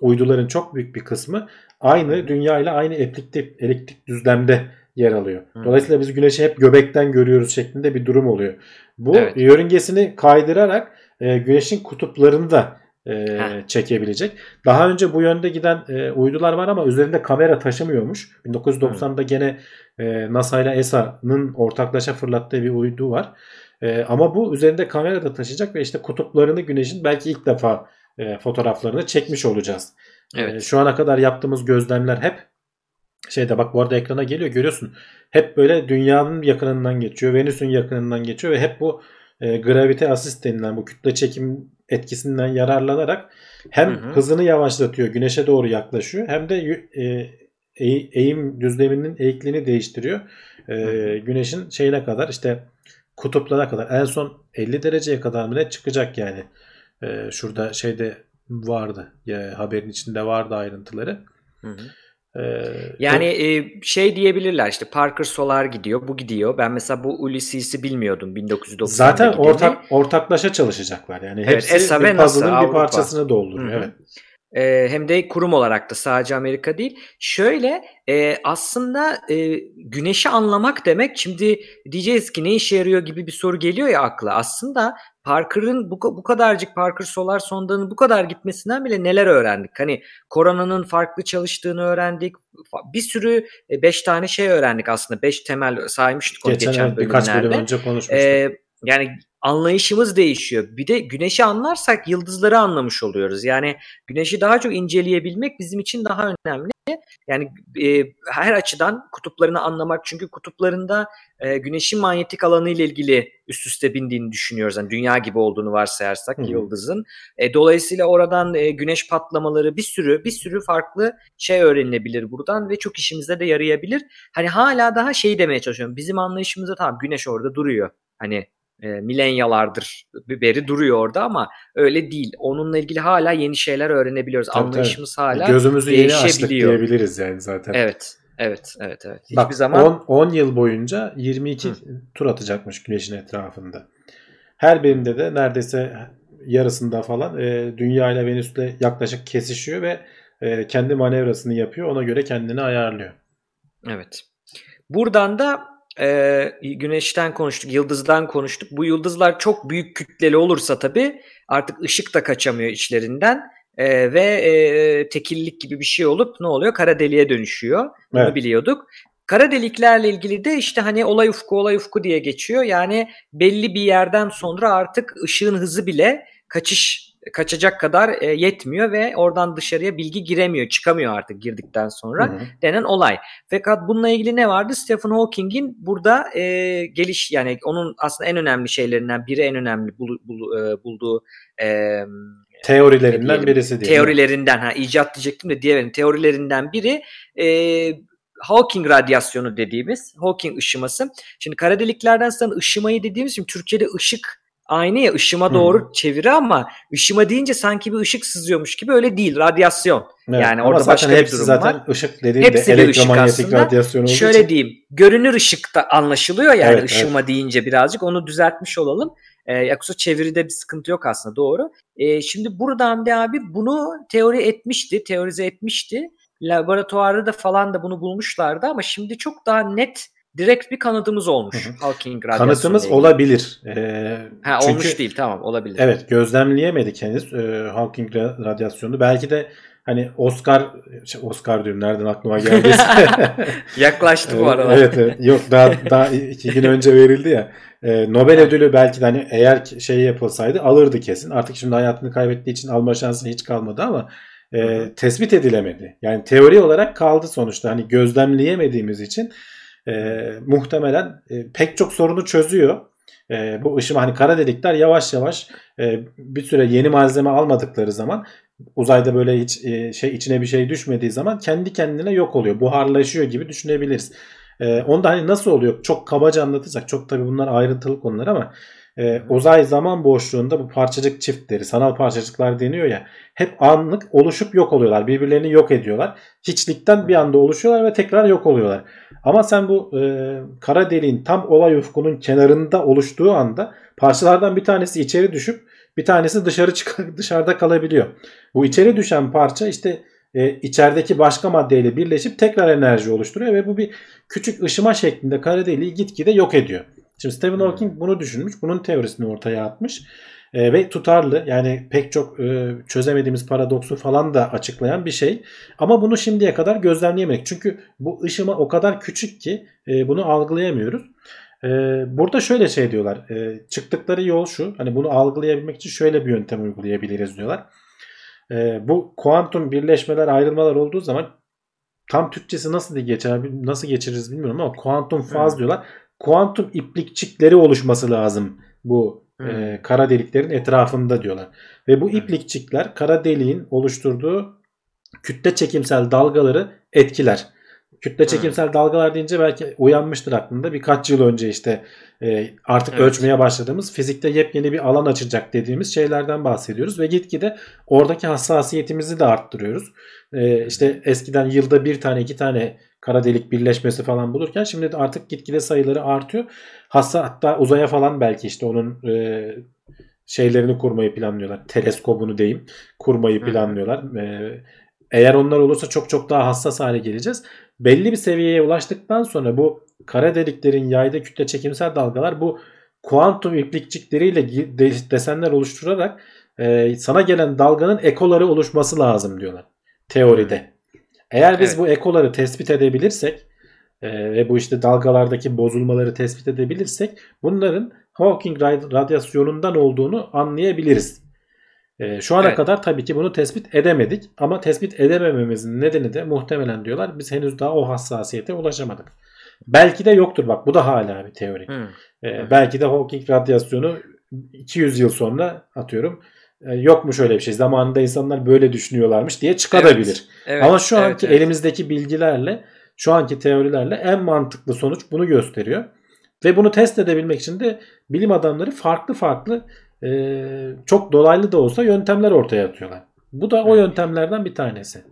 uyduların çok büyük bir kısmı aynı dünya ile aynı elektrik, elektrik düzlemde yer alıyor. Hı. Dolayısıyla biz güneşi hep göbekten görüyoruz şeklinde bir durum oluyor. Bu Evet. yörüngesini kaydırarak e, güneşin kutuplarını da e, Heh. çekebilecek. Daha önce bu yönde giden e, uydular var ama üzerinde kamera taşımıyormuş. 1990'da gene e, NASA ile ESA'nın ortaklaşa fırlattığı bir uydu var. E, ama bu üzerinde kamera da taşıyacak ve işte kutuplarını güneşin belki ilk defa e, fotoğraflarını çekmiş olacağız. Evet. E, şu ana kadar yaptığımız gözlemler hep şeyde bak bu arada ekrana geliyor görüyorsun. Hep böyle dünyanın yakınından geçiyor. Venüs'ün yakınından geçiyor ve hep bu e, gravite asist denilen bu kütle çekim etkisinden yararlanarak hem Hı hı. hızını yavaşlatıyor, güneşe doğru yaklaşıyor hem de e, eğ- eğim düzleminin eğikliğini değiştiriyor. E, güneşin şeyine kadar işte kutuplara kadar en son 50 dereceye kadar mı ne çıkacak yani. E, şurada şeyde vardı. Ya, haberin içinde vardı ayrıntıları. Hı hı. E, Yani e, şey diyebilirler işte Parker Solar gidiyor, bu gidiyor. Ben mesela bu Ulysses'i bilmiyordum 1990'da Zaten ortak ortaklaşa çalışacaklar. Yani Evet, hepsi ESA bir puzzle'ın bir parçasını dolduruyor. Hı hı. Evet. E, hem de kurum olarak da sadece Amerika değil. Şöyle e, aslında e, güneşi anlamak demek şimdi diyeceğiz ki ne işe yarıyor gibi bir soru geliyor ya akla. Aslında Parker'ın bu, bu kadarcık Parker Solar sondanın bu kadar gitmesinden bile neler öğrendik? Hani koronanın farklı çalıştığını öğrendik. Bir sürü 5 tane şey öğrendik aslında. 5 temel saymıştık onu Geçen, geçen, evet, birkaç bölüm önce konuşmuştuk. Ee, yani anlayışımız değişiyor. Bir de güneşi anlarsak yıldızları anlamış oluyoruz. Yani güneşi daha çok inceleyebilmek bizim için daha önemli. Yani e, her açıdan kutuplarını anlamak çünkü kutuplarında e, güneşin manyetik alanı ile ilgili üst üste bindiğini düşünüyoruz. Yani dünya gibi olduğunu varsayarsak hı. yıldızın. E, dolayısıyla oradan e, güneş patlamaları bir sürü bir sürü farklı şey öğrenilebilir buradan ve çok işimize de yarayabilir. Hani hala daha şey demeye çalışıyorum. Bizim anlayışımızda tamam güneş orada duruyor. Hani e, milenyalardır beri duruyor orada ama öyle değil. Onunla ilgili hala yeni şeyler öğrenebiliyoruz. Tabii, Anlayışımız hala Gözümüzü yeni açtık diyebiliriz yani zaten. Evet. Evet, evet, evet. Hiçbir Bak zaman 10, 10 yıl boyunca 22 Hı. tur atacakmış güneşin etrafında. Her birinde de neredeyse yarısında falan e, Dünya ile Venüs'le yaklaşık kesişiyor ve e, kendi manevrasını yapıyor. Ona göre kendini ayarlıyor. Evet. Buradan da e, güneşten konuştuk, yıldızdan konuştuk. Bu yıldızlar çok büyük kütleli olursa tabii artık ışık da kaçamıyor içlerinden E, ve e, tekillik gibi bir şey olup ne oluyor? Kara deliğe dönüşüyor. Bunu Evet. biliyorduk. Kara deliklerle ilgili de işte hani olay ufku olay ufku diye geçiyor. Yani belli bir yerden sonra artık ışığın hızı bile kaçış kaçacak kadar e, yetmiyor ve oradan dışarıya bilgi giremiyor, çıkamıyor artık girdikten sonra Hı hı. denen olay. Fakat bununla ilgili ne vardı? Stephen Hawking'in burada e, geliş yani onun aslında en önemli şeylerinden biri en önemli bul, bul- e, bulduğu e, Teorilerinden diyelim, birisi diye. teorilerinden ha icat diyecektim de diyemedim. Teorilerinden biri e, Hawking radyasyonu dediğimiz Hawking ışıması. Şimdi kara deliklerden sana ışımayı dediğimiz için Türkçe'de ışık aynı ya ışıma doğru çeviri ama ışıma deyince sanki bir ışık sızıyormuş gibi öyle değil. Radyasyon. Evet. Yani orada zaten başka bir hepsi durum zaten var. ışık dediğinde Hepsi bir elektromanyetik radyasyon olduğu Şöyle için. diyeyim. Görünür ışıkta anlaşılıyor yani Evet, ışıma deyince birazcık onu düzeltmiş olalım. Ee, yoksa çeviride bir sıkıntı yok aslında doğru. Ee, şimdi buradan da abi bunu teori etmişti, teorize etmişti. Laboratuvarda da falan da bunu bulmuşlardı ama şimdi çok daha net direkt bir kanıtımız olmuş. Hawking radyasyonu. Kanıtımız ilgili. olabilir. Ee, Ha, çünkü olmuş değil tamam olabilir. Evet gözlemleyemedik henüz e, Hawking ra- radyasyonunu. Belki de hani Oscar şey, Oscar diyorum nereden aklıma geldiyse. <laughs> <laughs> Yaklaştı bu aralar. evet evet. Yok daha daha iki gün önce verildi ya. Ee, Nobel ödülü belki de hani eğer şey yapılsaydı alırdı kesin. Artık şimdi hayatını kaybettiği için alma şansı hiç kalmadı ama e, tespit edilemedi. Yani teori olarak kaldı sonuçta. Hani gözlemleyemediğimiz için e, muhtemelen e, pek çok sorunu çözüyor. E, bu ışıma hani kara delikler yavaş yavaş e, bir süre yeni malzeme almadıkları zaman uzayda böyle hiç e, şey içine bir şey düşmediği zaman kendi kendine yok oluyor. Buharlaşıyor gibi düşünebiliriz. E, onda hani nasıl oluyor? Çok kabaca anlatırsak çok tabii bunlar ayrıntılı konular ama e, uzay zaman boşluğunda bu parçacık çiftleri, sanal parçacıklar deniyor ya hep anlık oluşup yok oluyorlar. Birbirlerini yok ediyorlar. Hiçlikten bir anda oluşuyorlar ve tekrar yok oluyorlar. Ama sen bu e, kara deliğin tam olay ufkunun kenarında oluştuğu anda parçalardan bir tanesi içeri düşüp bir tanesi dışarı çık <laughs> dışarıda kalabiliyor. Bu içeri düşen parça işte e, içerideki başka maddeyle birleşip tekrar enerji oluşturuyor ve bu bir küçük ışıma şeklinde kara deliği gitgide yok ediyor. Şimdi Stephen Hawking bunu düşünmüş. Bunun teorisini ortaya atmış. E, ve tutarlı yani pek çok e, çözemediğimiz paradoksu falan da açıklayan bir şey. Ama bunu şimdiye kadar gözlemleyemedik. Çünkü bu ışıma o kadar küçük ki e, bunu algılayamıyoruz. E, burada şöyle şey diyorlar. E, çıktıkları yol şu. Hani bunu algılayabilmek için şöyle bir yöntem uygulayabiliriz diyorlar. E, bu kuantum birleşmeler ayrılmalar olduğu zaman tam Türkçesi nasıl diye geçer nasıl geçiririz bilmiyorum ama kuantum faz hmm. diyorlar. Kuantum iplikçikleri oluşması lazım bu hmm. e, kara deliklerin etrafında diyorlar. Ve bu iplikçikler kara deliğin oluşturduğu kütle çekimsel dalgaları etkiler. Kütle çekimsel dalgalar deyince belki uyanmıştır aklında. Birkaç yıl önce işte e, artık evet. ölçmeye başladığımız fizikte yepyeni bir alan açacak dediğimiz şeylerden bahsediyoruz ve gitgide oradaki hassasiyetimizi de arttırıyoruz. E, işte eskiden yılda bir tane iki tane kara delik birleşmesi falan bulurken şimdi de artık gitgide sayıları artıyor. Hassa hatta uzaya falan belki işte onun e, şeylerini kurmayı planlıyorlar. Teleskobunu diyeyim. Kurmayı planlıyorlar. E, eğer onlar olursa çok çok daha hassas hale geleceğiz. Belli bir seviyeye ulaştıktan sonra bu kara deliklerin yayda kütle çekimsel dalgalar bu kuantum iplikçikleriyle desenler oluşturarak e, sana gelen dalganın ekoları oluşması lazım diyorlar teoride. Eğer biz evet. bu ekoları tespit edebilirsek e, ve bu işte dalgalardaki bozulmaları tespit edebilirsek bunların Hawking radyasyonundan olduğunu anlayabiliriz. E, şu ana evet. kadar tabii ki bunu tespit edemedik ama tespit edemememizin nedeni de muhtemelen diyorlar biz henüz daha o hassasiyete ulaşamadık. Belki de yoktur bak bu da hala bir teori. Hmm. E, belki de Hawking radyasyonu 200 yıl sonra atıyorum e, yokmuş öyle bir şey. Zamanında insanlar böyle düşünüyorlarmış diye çıkabilir. Evet, evet, Ama şu anki evet, elimizdeki bilgilerle, şu anki teorilerle en mantıklı sonuç bunu gösteriyor. Ve bunu test edebilmek için de bilim adamları farklı farklı e, çok dolaylı da olsa yöntemler ortaya atıyorlar. Bu da o yöntemlerden bir tanesi.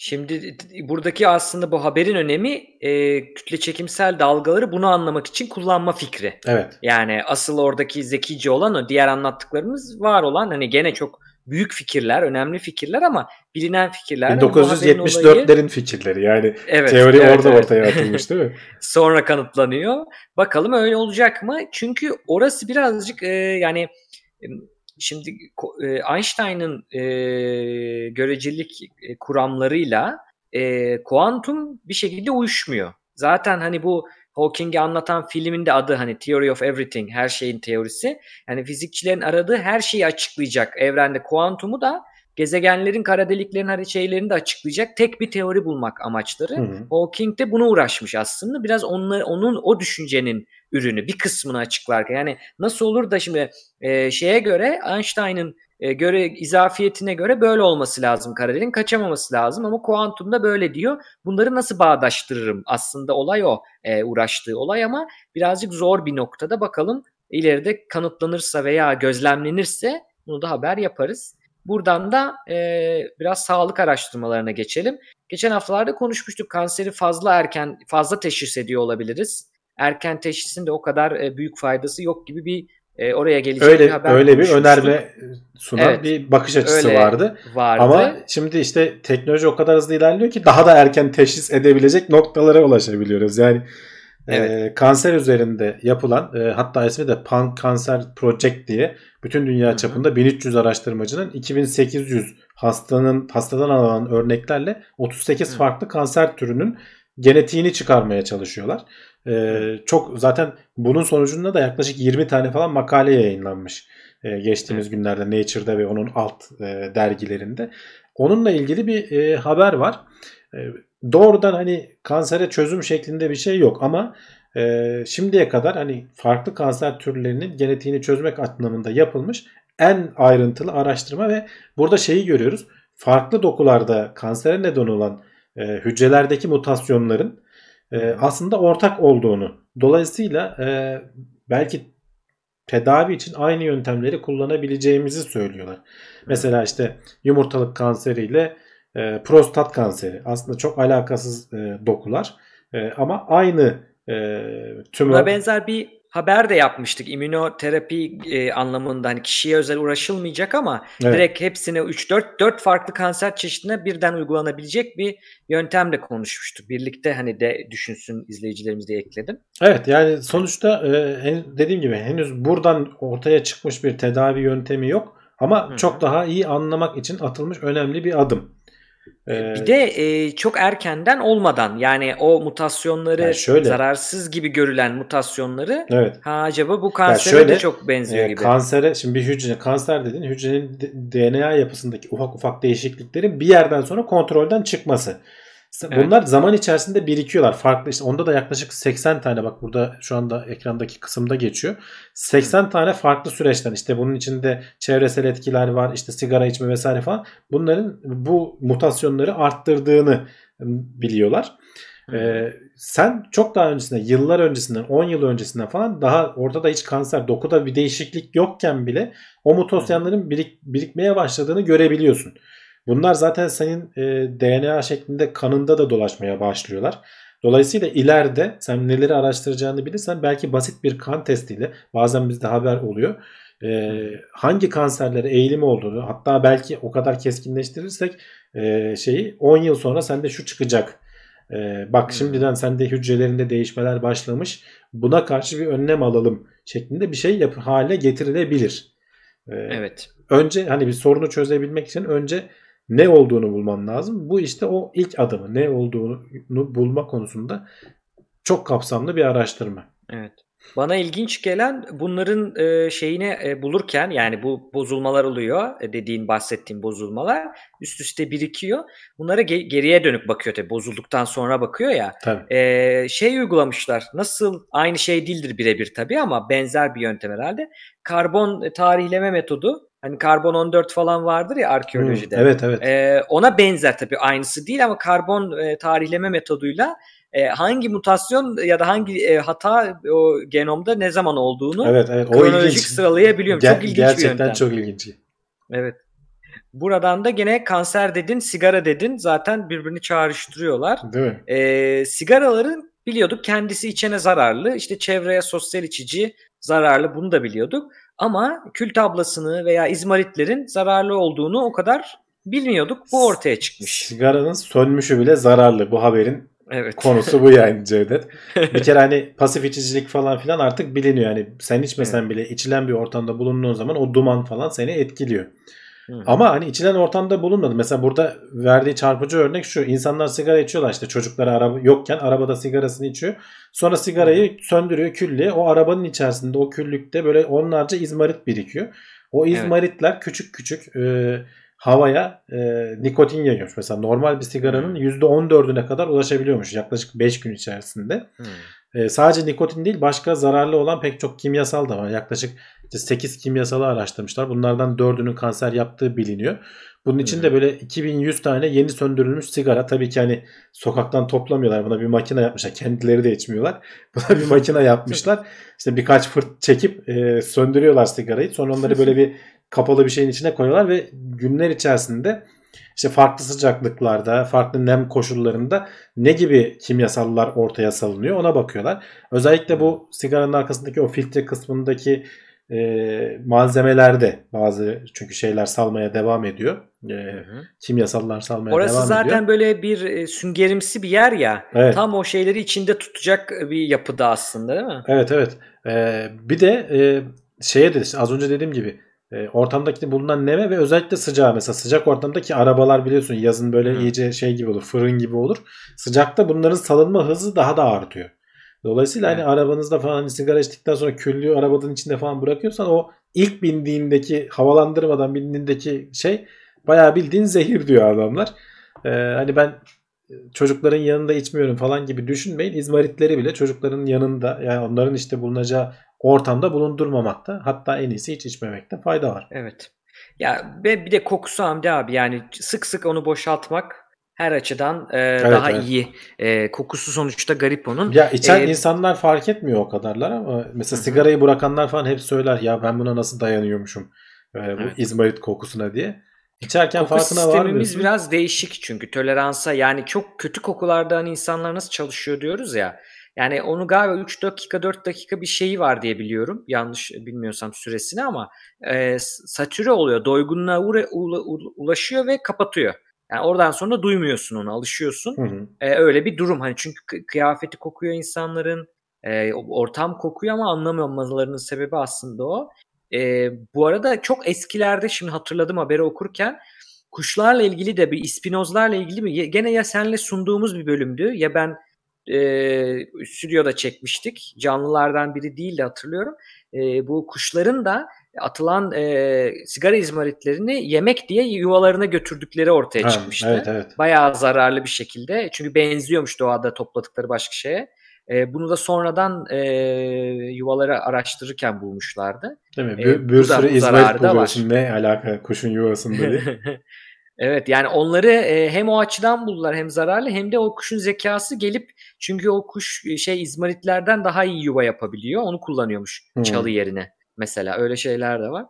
Şimdi buradaki aslında bu haberin önemi e, kütle çekimsel dalgaları bunu anlamak için kullanma fikri. Evet. Yani asıl oradaki zekice olan o diğer anlattıklarımız var olan hani gene çok büyük fikirler, önemli fikirler ama bilinen fikirler. 1974'lerin olayı... fikirleri yani evet, teori evet, orada evet. ortaya atılmış değil mi? <laughs> Sonra kanıtlanıyor. Bakalım öyle olacak mı? Çünkü orası birazcık e, yani Şimdi e, Einstein'ın e, görecelik e, kuramlarıyla e, kuantum bir şekilde uyuşmuyor. Zaten hani bu Hawking'i anlatan filmin de adı hani Theory of Everything, her şeyin teorisi. Yani fizikçilerin aradığı her şeyi açıklayacak evrende kuantumu da gezegenlerin, kara deliklerin her şeylerini de açıklayacak tek bir teori bulmak amaçları. Hı hı. Hawking de buna uğraşmış aslında. Biraz onları, onun o düşüncenin ürünü bir kısmını açıklarken. Yani nasıl olur da şimdi e, şeye göre Einstein'ın e, göre izafiyetine göre böyle olması lazım kara deliğin kaçamaması lazım ama kuantumda böyle diyor. Bunları nasıl bağdaştırırım? Aslında olay o e, uğraştığı olay ama birazcık zor bir noktada bakalım ileride kanıtlanırsa veya gözlemlenirse bunu da haber yaparız. Buradan da e, biraz sağlık araştırmalarına geçelim. Geçen haftalarda konuşmuştuk kanseri fazla erken fazla teşhis ediyor olabiliriz. Erken teşhisin de o kadar e, büyük faydası yok gibi bir e, oraya gelecek öyle, bir haber Öyle bir önerme sunan evet, bir bakış açısı vardı. vardı. Ama şimdi işte teknoloji o kadar hızlı ilerliyor ki daha da erken teşhis edebilecek noktalara ulaşabiliyoruz. Yani Evet. E, kanser üzerinde yapılan e, hatta ismi de Pan Cancer Project diye bütün dünya çapında 1300 araştırmacının 2800 hastanın hastadan alınan örneklerle 38 Hı. farklı kanser türünün genetiğini çıkarmaya çalışıyorlar. Ee, çok zaten bunun sonucunda da yaklaşık 20 tane falan makale yayınlanmış ee, geçtiğimiz Hı. günlerde Nature'da ve onun alt e, dergilerinde. Onunla ilgili bir e, haber var. E, doğrudan hani kansere çözüm şeklinde bir şey yok ama e, şimdiye kadar hani farklı kanser türlerinin genetiğini çözmek anlamında yapılmış en ayrıntılı araştırma ve burada şeyi görüyoruz. Farklı dokularda kansere neden olan e, hücrelerdeki mutasyonların e, aslında ortak olduğunu. Dolayısıyla e, belki tedavi için aynı yöntemleri kullanabileceğimizi söylüyorlar. Mesela işte yumurtalık kanseriyle e, prostat kanseri aslında çok alakasız e, dokular e, ama aynı e, tümör. Buna benzer bir haber de yapmıştık. İmmünoterapi e, anlamında hani kişiye özel uğraşılmayacak ama Evet. direkt hepsine 3 4 4 farklı kanser çeşidine birden uygulanabilecek bir yöntemle konuşmuştuk. Birlikte hani de düşünsün izleyicilerimiz diye ekledim. Evet yani sonuçta e, dediğim gibi henüz buradan ortaya çıkmış bir tedavi yöntemi yok ama hı. çok daha iyi anlamak için atılmış önemli bir adım. E, Bir de e, çok erkenden olmadan yani o mutasyonları Yani şöyle- zararsız gibi görülen mutasyonları evet. ha acaba bu kansere şöyle, de çok benziyor E, gibi. kansere şimdi bir hücre kanser dedin hücrenin DNA yapısındaki ufak ufak değişikliklerin bir yerden sonra kontrolden çıkması. Evet. Bunlar zaman içerisinde birikiyorlar. Farklı işte onda da yaklaşık 80 tane bak burada şu anda ekrandaki kısımda geçiyor. 80 tane farklı süreçten işte bunun içinde çevresel etkiler var, işte sigara içme vesaire falan. Bunların bu mutasyonları arttırdığını biliyorlar. Hı. Ee, sen çok daha öncesinde, yıllar öncesinden, 10 yıl öncesinden falan daha ortada hiç kanser, dokuda bir değişiklik yokken bile o mutasyonların birik, birikmeye başladığını görebiliyorsun. Bunlar zaten senin e, DNA şeklinde kanında da dolaşmaya başlıyorlar. Dolayısıyla ileride sen neleri araştıracağını bilirsen belki basit bir kan testiyle bazen bizde haber oluyor. e, hangi kanserlere eğilim olduğunu hatta belki o kadar keskinleştirirsek e, şeyi 10 yıl sonra sende şu çıkacak. E, bak Hmm. şimdiden sende hücrelerinde değişmeler başlamış. Buna karşı bir önlem alalım şeklinde bir şey yap hale getirilebilir. E, Evet. önce hani bir sorunu çözebilmek için önce ne olduğunu bulman lazım. Bu işte o ilk adımı ne olduğunu bulma konusunda çok kapsamlı bir araştırma. Evet. Bana ilginç gelen bunların e, şeyine e, bulurken yani bu bozulmalar oluyor e, dediğin bahsettiğin bozulmalar üst üste birikiyor. Bunlara ge- geriye dönük bakıyor tabii bozulduktan sonra bakıyor ya. Tabii. E, şey uygulamışlar nasıl aynı şey değildir birebir tabii ama benzer bir yöntem herhalde. Karbon e, tarihleme metodu hani karbon 14 falan vardır ya arkeolojide. Hı, evet evet. Ee, ona benzer tabii aynısı değil ama karbon e, tarihleme metoduyla e, hangi mutasyon ya da hangi e, hata o genomda ne zaman olduğunu evet evet. O kronolojik ilginç. sıralayabiliyorum. Ger- çok ilginç gerçekten bir yöntem. çok ilginç. Evet. Buradan da gene kanser dedin, sigara dedin zaten birbirini çağrıştırıyorlar. Değil mi? Ee, sigaraların biliyorduk kendisi içene zararlı. İşte çevreye sosyal içici zararlı bunu da biliyorduk. Ama kül tablasını veya izmaritlerin zararlı olduğunu o kadar bilmiyorduk. Bu ortaya çıkmış. Sigaranın sönmüşü bile zararlı. Bu haberin Evet. konusu bu yani Cevdet. Bir kere hani pasif içicilik falan filan artık biliniyor. Yani sen içmesen bile içilen bir ortamda bulunduğun zaman o duman falan seni etkiliyor. Hı. Ama hani içilen ortamda bulunmadı. Mesela burada verdiği çarpıcı örnek şu. İnsanlar sigara içiyorlar işte çocukları araba yokken arabada sigarasını içiyor. Sonra sigarayı söndürüyor küllüğe. O arabanın içerisinde o küllükte böyle onlarca izmarit birikiyor. O Evet. izmaritler küçük küçük e, havaya e, nikotin yayıyormuş. Mesela normal bir sigaranın %14'üne kadar ulaşabiliyormuş yaklaşık 5 gün içerisinde. Hı. E, sadece nikotin değil başka zararlı olan pek çok kimyasal da var. Yaklaşık işte 8 kimyasalı araştırmışlar. Bunlardan 4'ünün kanser yaptığı biliniyor. Bunun için de böyle 2100 tane yeni söndürülmüş sigara. Tabii ki hani sokaktan toplamıyorlar. Buna bir makine yapmışlar. Kendileri de içmiyorlar. <laughs> Buna bir makine yapmışlar. İşte birkaç fırt çekip e, söndürüyorlar sigarayı. Sonra onları <laughs> böyle bir kapalı bir şeyin içine koyuyorlar ve günler içerisinde işte farklı sıcaklıklarda, farklı nem koşullarında ne gibi kimyasallar ortaya salınıyor ona bakıyorlar. Özellikle bu sigaranın arkasındaki o filtre kısmındaki e, malzemelerde bazı çünkü şeyler salmaya devam ediyor. E, Hı. kimyasallar salmaya Orası devam zaten ediyor. böyle bir e, süngerimsi bir yer ya. Evet. Tam o şeyleri içinde tutacak bir yapıda aslında değil mi? Evet evet. E, bir de e, şeye de az önce dediğim gibi e, ortamdaki bulunan neme ve özellikle sıcağı mesela sıcak ortamdaki arabalar biliyorsun yazın böyle Hı. iyice şey gibi olur fırın gibi olur. Sıcakta bunların salınma hızı daha da artıyor. Dolayısıyla hani Evet. arabanızda falan hani sigara içtikten sonra küllüğü arabanın içinde falan bırakıyorsan o ilk bindiğindeki havalandırmadan bindiğindeki şey bayağı bildiğin zehir diyor adamlar. Ee, hani ben çocukların yanında içmiyorum falan gibi düşünmeyin. İzmaritleri bile çocukların yanında yani onların işte bulunacağı ortamda bulundurmamakta hatta en iyisi hiç içmemekte fayda var. Evet. Ya ve bir de kokusu Hamdi abi yani sık sık onu boşaltmak her açıdan e, daha evet. iyi. E, kokusu sonuçta garip onun. Ya içen Ee, insanlar fark etmiyor o kadarlar ama mesela Hı sigarayı bırakanlar falan hep söyler ya ben buna nasıl dayanıyormuşum e, bu Evet. izmarit kokusuna diye. İçerken Koku farkına varmıyorsun. biraz değişik çünkü toleransa yani çok kötü kokularda hani insanlar nasıl çalışıyor diyoruz ya. Yani onu galiba 3 dakika 4 dakika bir şeyi var diye biliyorum. Yanlış bilmiyorsam süresini ama e, satüre oluyor. Doygunluğa uğra- ula- ula- ulaşıyor ve kapatıyor. Yani oradan sonra duymuyorsun onu, alışıyorsun. Hı hı. E, öyle bir durum. Hani çünkü kı- kıyafeti kokuyor insanların, e, ortam kokuyor ama anlamamalarının sebebi aslında o. E, bu arada çok eskilerde şimdi hatırladım haberi okurken kuşlarla ilgili de bir ispinozlarla ilgili mi? Gene ya senle sunduğumuz bir bölümdü ya ben e, stüdyoda çekmiştik. Canlılardan biri değil de hatırlıyorum. E, bu kuşların da atılan e, sigara izmaritlerini yemek diye yuvalarına götürdükleri ortaya Ha, çıkmıştı Evet evet. bayağı zararlı bir şekilde. Çünkü benziyormuş doğada topladıkları başka şeye. E, bunu da sonradan e, yuvaları araştırırken bulmuşlardı. Değil mi? E, Bir, bir da- sürü izmarit da var. buluyorsun. Ne alaka kuşun yuvasında diye. <laughs> evet yani onları e, hem o açıdan buldular hem zararlı hem de o kuşun zekası gelip çünkü o kuş e, şey izmaritlerden daha iyi yuva yapabiliyor. Onu kullanıyormuş Hmm. çalı yerine. Mesela öyle şeyler de var.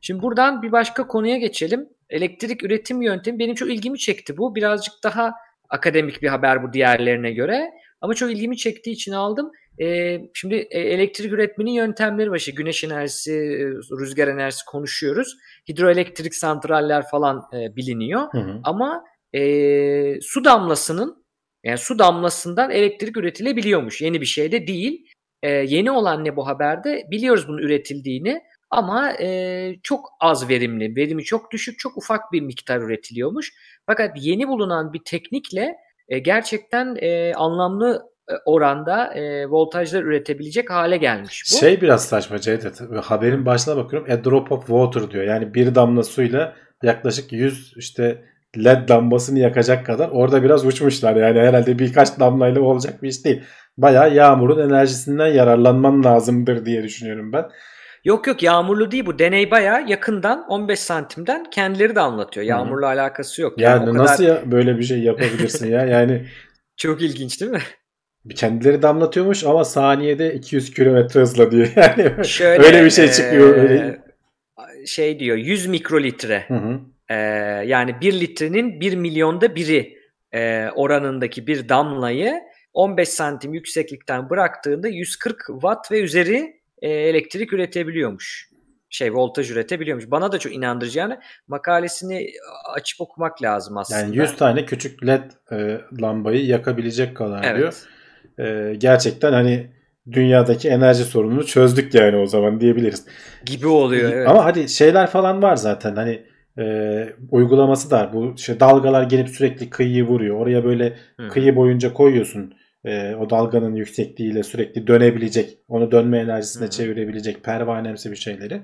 Şimdi buradan bir başka konuya geçelim. Elektrik üretim yöntemi benim çok ilgimi çekti bu. Birazcık daha akademik bir haber bu diğerlerine göre. Ama çok ilgimi çektiği için aldım. Ee, şimdi e, elektrik üretmenin yöntemleri var. İşte güneş enerjisi, e, rüzgar enerjisi konuşuyoruz. Hidroelektrik santraller falan e, biliniyor. Hı hı. Ama e, su damlasının yani su damlasından elektrik üretilebiliyormuş. Yeni bir şey de değil. E, yeni olan ne bu haberde? Biliyoruz bunun üretildiğini ama e, çok az verimli, verimi çok düşük, çok ufak bir miktar üretiliyormuş. Fakat yeni bulunan bir teknikle e, gerçekten e, anlamlı oranda e, voltajlar üretebilecek hale gelmiş bu. Şey biraz saçma Cevdet. Haberin başına bakıyorum. A drop of water diyor. Yani bir damla suyla yaklaşık 100 işte led lambasını yakacak kadar orada biraz uçmuşlar. Yani herhalde birkaç damlayla olacak bir iş değil. Bayağı yağmurun enerjisinden yararlanman lazımdır diye düşünüyorum ben. Yok yok yağmurlu değil bu. Deney bayağı yakından 15 santimden kendileri de anlatıyor. Yağmurla alakası yok. Yani, o kadar nasıl ya böyle bir şey yapabilirsin ya? Yani <laughs> çok ilginç değil mi? Kendileri damlatıyormuş ama saniyede 200 kilometre hızla diyor. <laughs> Yani Şöyle, öyle bir şey çıkıyor. Öyle. Şey diyor 100 mikrolitre. Hı hı. E, yani 1 litrenin 1 milyonda biri e, oranındaki bir damlayı 15 santim yükseklikten bıraktığında 140 watt ve üzeri e, elektrik üretebiliyormuş. Şey voltaj üretebiliyormuş. Bana da çok inandırıcı yani makalesini açıp okumak lazım aslında. Yani 100 tane küçük led e, lambayı yakabilecek kadar evet. diyor. E, gerçekten hani dünyadaki enerji sorununu çözdük yani o zaman diyebiliriz. Gibi oluyor evet. Ama hadi şeyler falan var zaten hani e, uygulaması da. Bu işte dalgalar gelip sürekli kıyıyı vuruyor. Oraya böyle Hı. kıyı boyunca koyuyorsun. E, o dalganın yüksekliğiyle sürekli dönebilecek, onu dönme enerjisine Hı. çevirebilecek pervanemsi bir şeyleri.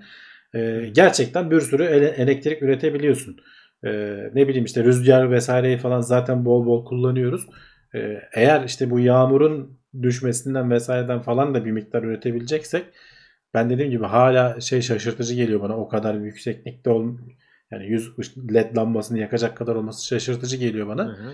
E, gerçekten bir sürü ele- elektrik üretebiliyorsun. E, ne bileyim işte rüzgar vesaireyi falan zaten bol bol kullanıyoruz. E, eğer işte bu yağmurun düşmesinden vesaireden falan da bir miktar üretebileceksek ben dediğim gibi hala şey şaşırtıcı geliyor bana o kadar yükseklikte ol yani 100 led lambasını yakacak kadar olması şaşırtıcı geliyor bana. Hı hı.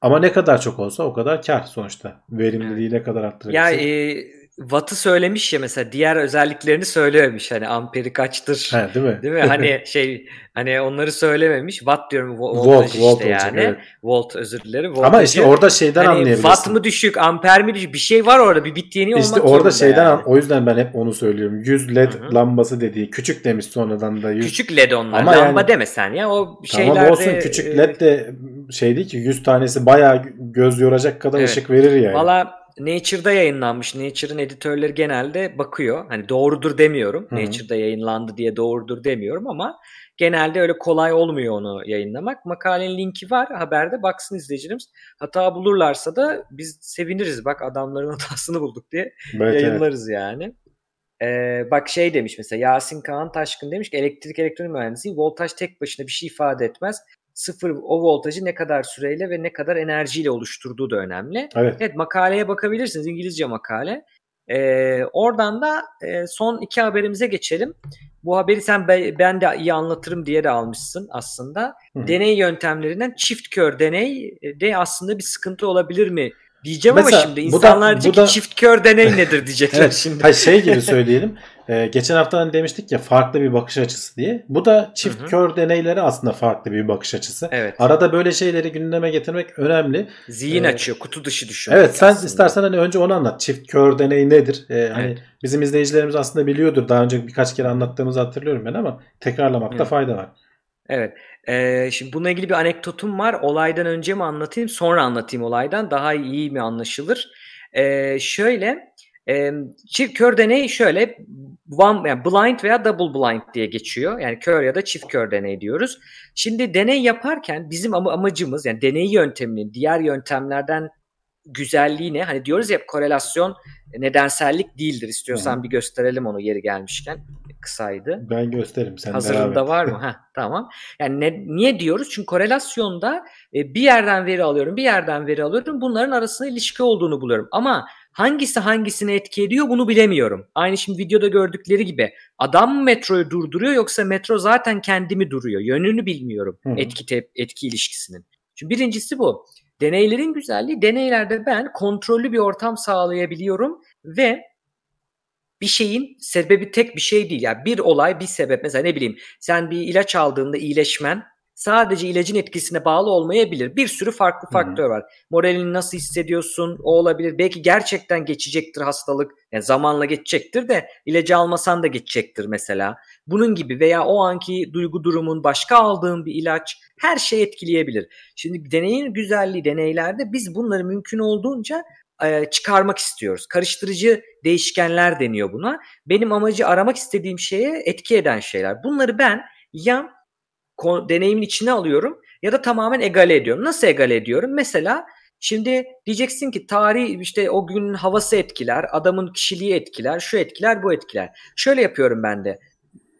Ama ne kadar çok olsa o kadar kar sonuçta. Verimliliği ne kadar Ya arttırabilirsek. e, Watt'ı söylemiş ya mesela diğer özelliklerini söylememiş hani amperi kaçtır He, değil mi? <laughs> değil mi hani <laughs> şey hani onları söylememiş watt diyorum vo- Volt, voltaj volt işte olacak, yani evet. volt özür dilerim Ama voltajı. işte orada şeyden hani anlayabilirsin. watt mı düşük amper mi düşük bir şey var orada bir bit yeni olmak İşte orada şeyden yani. an- o yüzden ben hep onu söylüyorum. 100 led Hı hı. lambası dediği küçük demiş sonradan da 100 küçük led onlar Ama lamba yani- demesen ya o Tamam şeylerde olsun küçük led de şey değil ki 100 tanesi bayağı göz yoracak kadar Evet. ışık verir yani. Valla Nature'da yayınlanmış. Nature'ın editörleri genelde bakıyor. Hani doğrudur demiyorum. Hı hı. Nature'da yayınlandı diye doğrudur demiyorum ama genelde öyle kolay olmuyor onu yayınlamak. Makalenin linki var haberde baksın izleyicilerimiz. Hata bulurlarsa da biz seviniriz. Bak adamların <laughs> hatasını bulduk diye Evet, evet. yayınlarız yani. Ee, bak şey demiş mesela Yasin Kaan Taşkın demiş ki elektrik elektronik mühendisliği voltaj tek başına bir şey ifade etmez. Sıfır o voltajı ne kadar süreyle ve ne kadar enerjiyle oluşturduğu da önemli. Evet. Evet makaleye bakabilirsiniz. İngilizce makale. Ee, oradan da e, son iki haberimize geçelim. Bu haberi sen be- ben de iyi anlatırım diye de almışsın aslında. Hı. Deney yöntemlerinden çift kör deney de aslında bir sıkıntı olabilir mi diyeceğim Mesela ama şimdi da- insanlar diyecek da- ki çift kör deney nedir diyecekler <laughs> Evet. şimdi. Hayır şey gibi söyleyelim. Ee, geçen hafta hani demiştik ya farklı bir bakış açısı diye. Bu da çift Hı hı. kör deneyleri aslında farklı bir bakış açısı. Evet. Arada böyle şeyleri gündeme getirmek önemli. Zihin Ee, açıyor, kutu dışı düşünmek. Evet sen aslında. istersen hani önce onu anlat. Çift kör deney nedir? Ee, hani Evet. bizim izleyicilerimiz aslında biliyordur. Daha önce birkaç kere anlattığımızı hatırlıyorum ben ama tekrarlamakta Evet. fayda var. Evet. Ee, şimdi bununla ilgili bir anekdotum var. Olaydan önce mi anlatayım, sonra anlatayım olaydan. Daha iyi mi anlaşılır? Ee, şöyle, e, çift kör deney şöyle, one, yani blind veya double blind diye geçiyor. Yani kör ya da çift kör deney diyoruz. Şimdi deney yaparken bizim ama amacımız, yani deney yönteminin diğer yöntemlerden güzelliği ne? Hani diyoruz ya korelasyon nedensellik değildir. İstiyorsan hı. bir gösterelim onu yeri gelmişken. Kısaydı. Ben gösteririm sen Hazırında var mı? <laughs> Heh, tamam. Yani ne, niye diyoruz? Çünkü korelasyonda e, bir yerden veri alıyorum, bir yerden veri alıyorum. Bunların arasında ilişki olduğunu buluyorum. Ama hangisi hangisini etki ediyor bunu bilemiyorum. Aynı şimdi videoda gördükleri gibi. Adam mı metroyu durduruyor yoksa metro zaten kendimi duruyor? Yönünü bilmiyorum hı. etki tep- etki ilişkisinin. Şimdi birincisi bu. Deneylerin güzelliği deneylerde ben kontrollü bir ortam sağlayabiliyorum ve bir şeyin sebebi tek bir şey değil. Yani bir olay bir sebep. Mesela ne bileyim sen bir ilaç aldığında iyileşmen sadece ilacın etkisine bağlı olmayabilir. Bir sürü farklı faktör var. Moralini nasıl hissediyorsun o olabilir. Belki gerçekten geçecektir hastalık. Yani zamanla geçecektir de ilacı almasan da geçecektir mesela. Bunun gibi veya o anki duygu durumun başka aldığın bir ilaç her şey etkileyebilir. Şimdi deneyin güzelliği deneylerde biz bunları mümkün olduğunca e, çıkarmak istiyoruz. Karıştırıcı değişkenler deniyor buna. Benim amacı aramak istediğim şeye etki eden şeyler. Bunları ben ya deneyimin içine alıyorum ya da tamamen egale ediyorum. Nasıl egale ediyorum? Mesela şimdi diyeceksin ki tarih işte o günün havası etkiler, adamın kişiliği etkiler, şu etkiler, bu etkiler. Şöyle yapıyorum ben de.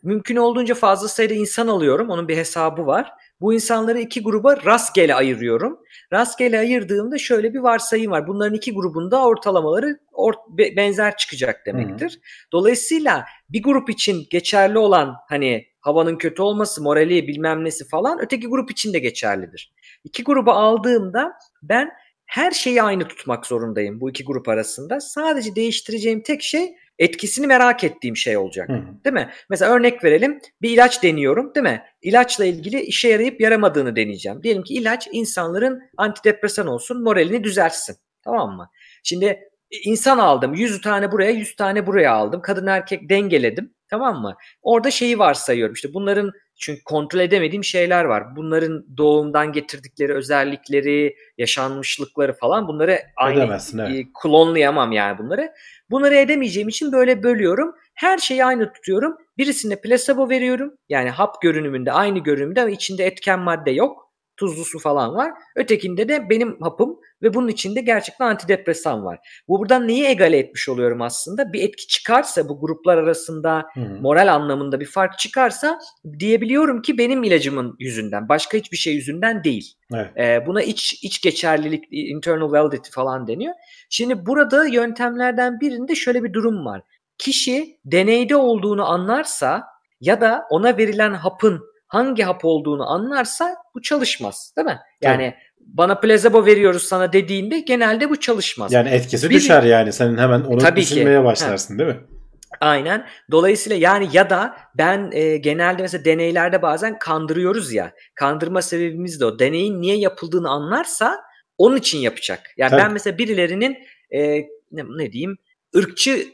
Mümkün olduğunca fazla sayıda insan alıyorum. Onun bir hesabı var. Bu insanları iki gruba rastgele ayırıyorum. Rastgele ayırdığımda şöyle bir varsayım var. Bunların iki grubunda ortalamaları or- be- benzer çıkacak demektir. Dolayısıyla bir grup için geçerli olan hani havanın kötü olması, morali bilmem nesi falan öteki grup için de geçerlidir. İki grubu aldığımda ben her şeyi aynı tutmak zorundayım bu iki grup arasında. Sadece değiştireceğim tek şey etkisini merak ettiğim şey olacak. Hı. Değil mi? Mesela örnek verelim. Bir ilaç deniyorum, değil mi? İlaçla ilgili işe yarayıp yaramadığını deneyeceğim. Diyelim ki ilaç insanların antidepresan olsun, moralini düzeltsin. Tamam mı? Şimdi e, insan aldım. 100 tane buraya, 100 tane buraya aldım. Kadın erkek dengeledim. Tamam mı? Orada şeyi varsayıyorum. İşte bunların çünkü kontrol edemediğim şeyler var. Bunların doğumdan getirdikleri özellikleri, yaşanmışlıkları falan bunları aynı evet. e, klonlayamam yani bunları. Bunları edemeyeceğim için böyle bölüyorum. Her şeyi aynı tutuyorum. Birisine plasebo veriyorum. Yani hap görünümünde aynı görünümde ama içinde etken madde yok. Tuzlu su falan var. Ötekinde de benim hapım ve bunun içinde gerçekten antidepresan var. Bu buradan neyi egale etmiş oluyorum aslında? Bir etki çıkarsa bu gruplar arasında hı. moral anlamında bir fark çıkarsa diyebiliyorum ki benim ilacımın yüzünden başka hiçbir şey yüzünden değil. Evet. Ee, buna iç iç geçerlilik, internal validity falan deniyor. Şimdi burada yöntemlerden birinde şöyle bir durum var. Kişi deneyde olduğunu anlarsa ya da ona verilen hapın hangi hap olduğunu anlarsa bu çalışmaz, değil mi? Yani bana placebo veriyoruz sana dediğinde genelde bu çalışmaz. Yani etkisi Bir- düşer yani. Senin hemen onu Tabii ki. düşünmeye başlarsın değil mi? Aynen. Dolayısıyla yani ya da ben e, genelde mesela deneylerde bazen kandırıyoruz ya. Kandırma sebebimiz de o. Deneyin niye yapıldığını anlarsa onun için yapacak. Yani Tabii. ben mesela birilerinin e, ne, ne diyeyim ırkçı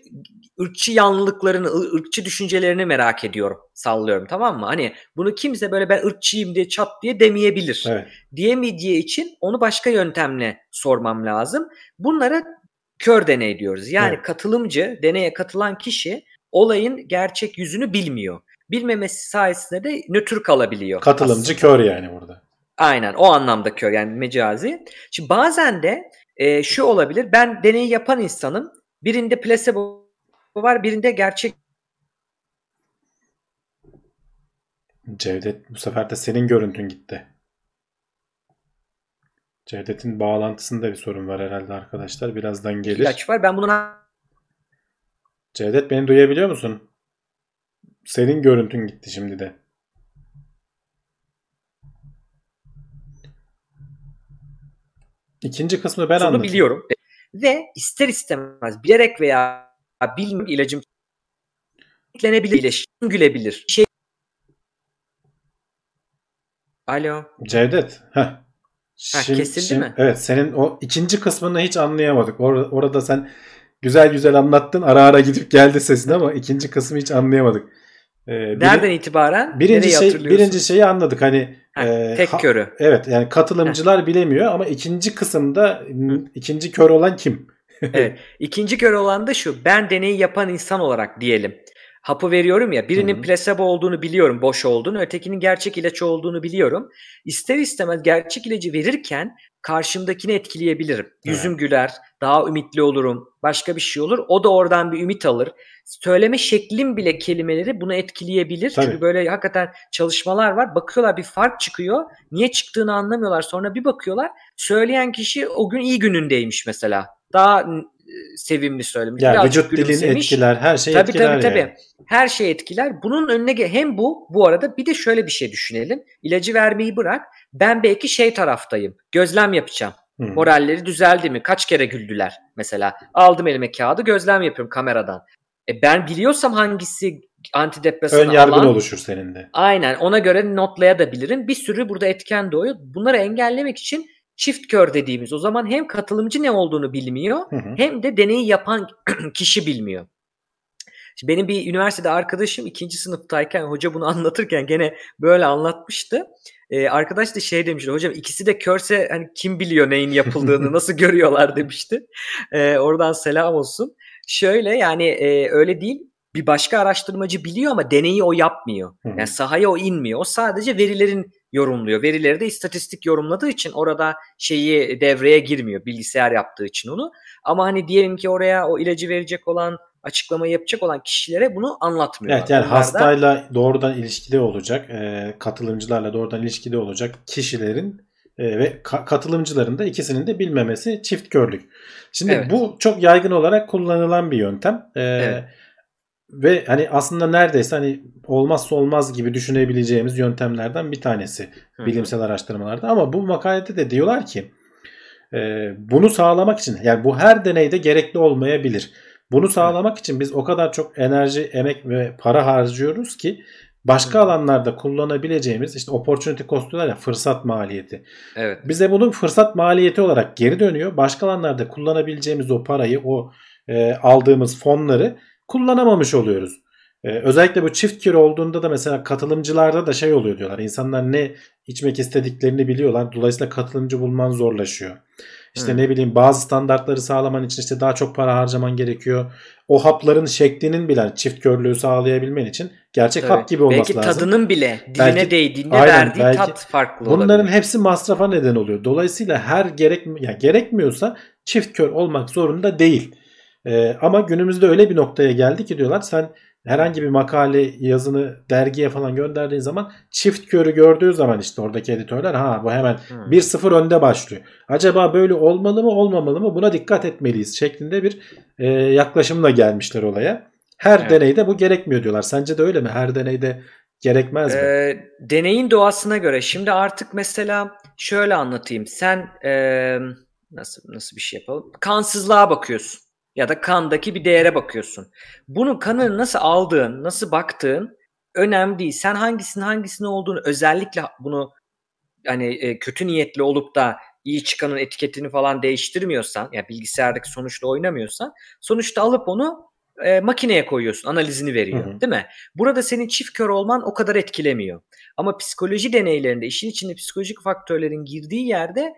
ırkçı yanlılıklarını, ırkçı düşüncelerini merak ediyorum. Sallıyorum tamam mı? Hani bunu kimse böyle ben ırkçıyım diye çat diye demeyebilir Evet. diyemeyeceği için onu başka yöntemle sormam lazım. Bunlara kör deney diyoruz. Yani Evet. katılımcı, deneye katılan kişi olayın gerçek yüzünü bilmiyor. Bilmemesi sayesinde de nötr kalabiliyor. Katılımcı aslında. kör yani burada. Aynen o anlamda kör yani mecazi. Şimdi bazen de e, şu olabilir. Ben deneyi yapan insanım. Birinde placebo var, birinde gerçek Cevdet bu sefer de senin görüntün gitti. Cevdet'in bağlantısında bir sorun var herhalde arkadaşlar. Birazdan gelir. ilaç var. Ben bunun Cevdet beni duyabiliyor musun? senin görüntün gitti şimdi de. İkinci kısmı ben Bunu anlatayım. biliyorum. Ve ister istemez bilerek veya bilmiyorum ilacım eklenebilir, iyileşir, gülebilir. Şey... Alo. Cevdet. Heh. Şimdi- kesildi şimdi- mi? Evet senin o ikinci kısmını hiç anlayamadık. Or- orada sen güzel güzel anlattın. Ara ara gidip geldi sesin ama ikinci kısmı hiç anlayamadık. Ee, biri- Nereden itibaren? birinci şey birinci şeyi anladık. Hani Ha, e, tek ha- körü. Evet yani katılımcılar bilemiyor ama ikinci kısımda m, ikinci kör olan kim? <laughs> Evet. İkinci kör olan da şu. Ben deneyi yapan insan olarak diyelim. Hapı veriyorum ya. Birinin Hı hı. plasebo olduğunu biliyorum, boş olduğunu, ötekinin gerçek ilaç olduğunu biliyorum. İster istemez gerçek ilacı verirken karşımdakini etkileyebilirim. Yüzüm güler, daha ümitli olurum, başka bir şey olur. O da oradan bir ümit alır. Söyleme şeklim bile kelimeleri bunu etkileyebilir. Tabii. Çünkü böyle hakikaten çalışmalar var. Bakıyorlar bir fark çıkıyor. Niye çıktığını anlamıyorlar. Sonra bir bakıyorlar. Söyleyen kişi o gün iyi günündeymiş mesela. Daha e, sevimli söylemiş. Yani birazcık vücut dilin etkiler, her şey Tabii etkiler tabii tabii. yani. Her şey etkiler. Bunun önüne hem bu bu arada bir de şöyle bir şey düşünelim. İlacı vermeyi bırak. Ben belki şey taraftayım. Gözlem yapacağım. Hı. Moralleri düzeldi mi? Kaç kere güldüler mesela. Aldım elime kağıdı gözlem yapıyorum kameradan. E ben biliyorsam hangisi antidepresan Ön yargın alan, oluşur senin de. Aynen ona göre notlayabilirim. Bir sürü burada etken doğuyor. Bunları engellemek için çift kör dediğimiz o zaman hem katılımcı ne olduğunu bilmiyor Hı hı. hem de deneyi yapan <clears throat> kişi bilmiyor. Şimdi benim bir üniversitede arkadaşım ikinci sınıftayken hoca bunu <laughs> anlatırken gene böyle anlatmıştı. Ee, arkadaş da şey demişti hocam ikisi de körse hani kim biliyor neyin yapıldığını <laughs> nasıl görüyorlar demişti. Ee, oradan selam olsun. Şöyle yani e, öyle değil bir başka araştırmacı biliyor ama deneyi o yapmıyor. Hı. Yani sahaya o inmiyor. O sadece verilerin yorumluyor. Verileri de istatistik yorumladığı için orada şeyi devreye girmiyor. Bilgisayar yaptığı için onu. Ama hani diyelim ki oraya o ilacı verecek olan açıklamayı yapacak olan kişilere bunu anlatmıyor. Evet yani Onlar da- hastayla doğrudan ilişkide olacak, e, katılımcılarla doğrudan ilişkide olacak kişilerin e, ve ka- katılımcıların da ikisinin de bilmemesi çift körlük. Şimdi Evet. bu çok yaygın olarak kullanılan bir yöntem. E, Evet. Ve hani aslında neredeyse hani olmazsa olmaz gibi düşünebileceğimiz yöntemlerden bir tanesi Hı hı. bilimsel araştırmalarda. Ama bu makalede de diyorlar ki e, bunu sağlamak için yani bu her deneyde gerekli olmayabilir. Bunu sağlamak için biz o kadar çok enerji, emek ve para harcıyoruz ki başka alanlarda kullanabileceğimiz işte opportunity cost diyorlar ya fırsat maliyeti. Evet. Bize bunun fırsat maliyeti olarak geri dönüyor. Başka alanlarda kullanabileceğimiz o parayı, o e, aldığımız fonları kullanamamış oluyoruz. E, özellikle bu çift kere olduğunda da mesela katılımcılarda da şey oluyor diyorlar. İnsanlar ne içmek istediklerini biliyorlar. Dolayısıyla katılımcı bulman zorlaşıyor. İşte Hmm. ne bileyim bazı standartları sağlaman için işte daha çok para harcaman gerekiyor. O hapların şeklinin bile çift körlüğü sağlayabilmen için gerçek Tabii. hap gibi olması belki lazım. tadının bile diline Belki- değdiğinde Aynen, verdiği belki tat farklı Bunların olabilir. hepsi masrafa neden oluyor. Dolayısıyla her gerek ya gerekmiyorsa çift kör olmak zorunda değil. Ee, ama günümüzde öyle bir noktaya geldi ki diyorlar sen herhangi bir makale yazını dergiye falan gönderdiğin zaman çift körü gördüğü zaman işte oradaki editörler ha bu hemen Hmm. 1-0 önde başlıyor. Acaba böyle olmalı mı olmamalı mı buna dikkat etmeliyiz şeklinde bir e, yaklaşımla gelmişler olaya. Her Evet. deneyde bu gerekmiyor diyorlar. Sence de öyle mi? Her deneyde gerekmez mi? Ee, deneyin doğasına göre. Şimdi artık mesela şöyle anlatayım. Sen ee, nasıl nasıl bir şey yapalım? Kansızlığa bakıyorsun ya da kandaki bir değere bakıyorsun. Bunu kanını nasıl aldığın, nasıl baktığın önemli değil. Sen hangisinin hangisinin olduğunu özellikle bunu hani e, kötü niyetli olup da iyi çıkanın etiketini falan değiştirmiyorsan, ya bilgisayardaki sonuçla oynamıyorsan, sonuçta alıp onu e, makineye koyuyorsun, analizini veriyor, Hı hı. değil mi? Burada senin çift kör olman o kadar etkilemiyor. Ama psikoloji deneylerinde işin içinde psikolojik faktörlerin girdiği yerde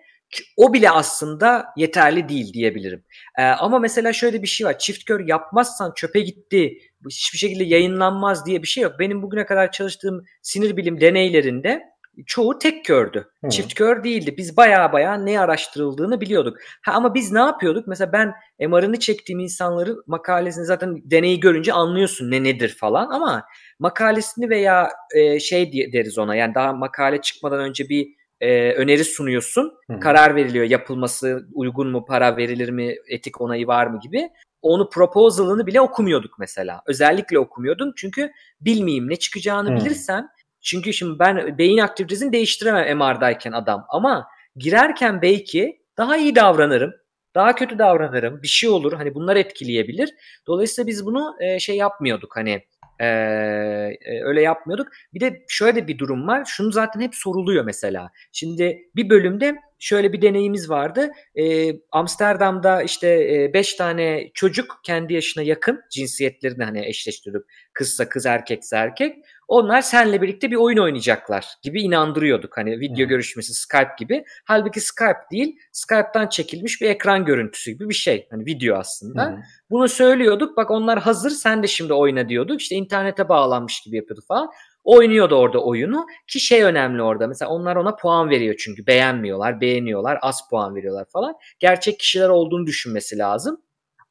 o bile aslında yeterli değil diyebilirim. Ee, ama mesela şöyle bir şey var. Çift kör yapmazsan çöpe gitti, hiçbir şekilde yayınlanmaz diye bir şey yok. Benim bugüne kadar çalıştığım sinir bilim deneylerinde çoğu tek kördü. Hı. Çift kör değildi. Biz baya baya ne araştırıldığını biliyorduk. Ha, ama biz ne yapıyorduk? Mesela ben MR'ını çektiğim insanların makalesini zaten deneyi görünce anlıyorsun ne nedir falan ama makalesini veya e, şey deriz ona yani daha makale çıkmadan önce bir e, öneri sunuyorsun. Hı. Karar veriliyor yapılması uygun mu, para verilir mi, etik onayı var mı gibi. Onu proposal'ını bile okumuyorduk mesela. Özellikle okumuyordum çünkü bilmeyeyim ne çıkacağını Hı. bilirsen. Çünkü şimdi ben beyin aktivitesini değiştiremem MR'dayken adam ama girerken belki daha iyi davranırım. Daha kötü davranırım. Bir şey olur. Hani bunlar etkileyebilir. Dolayısıyla biz bunu e, şey yapmıyorduk. Hani e, e, öyle yapmıyorduk. Bir de şöyle de bir durum var. Şunu zaten hep soruluyor mesela. Şimdi bir bölümde şöyle bir deneyimiz vardı. E, Amsterdam'da işte 5 tane çocuk kendi yaşına yakın cinsiyetlerini hani eşleştirip kızsa kız erkekse erkek. Onlar senle birlikte bir oyun oynayacaklar gibi inandırıyorduk. Hani video Hı. görüşmesi Skype gibi. Halbuki Skype değil, Skype'tan çekilmiş bir ekran görüntüsü gibi bir şey. Hani video aslında. Hı. Bunu söylüyorduk. Bak onlar hazır sen de şimdi oyna diyorduk. İşte internete bağlanmış gibi yapıyordu falan. Oynuyordu orada oyunu ki şey önemli orada. Mesela onlar ona puan veriyor çünkü beğenmiyorlar, beğeniyorlar, az puan veriyorlar falan. Gerçek kişiler olduğunu düşünmesi lazım.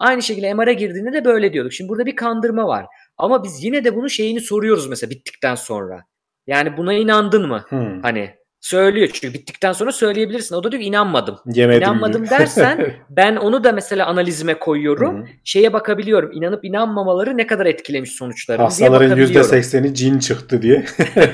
Aynı şekilde MR'a girdiğinde de böyle diyorduk. Şimdi burada bir kandırma var. Ama biz yine de bunun şeyini soruyoruz mesela bittikten sonra. Yani buna inandın mı? Hı. Hani söylüyor çünkü bittikten sonra söyleyebilirsin. O da diyor inanmadım. Yemedim İnanmadım diyor. <laughs> dersen ben onu da mesela analizime koyuyorum. Hı. Şeye bakabiliyorum. İnanıp inanmamaları ne kadar etkilemiş sonuçlarını diye Hastaların bakabiliyorum. %80'i cin çıktı diye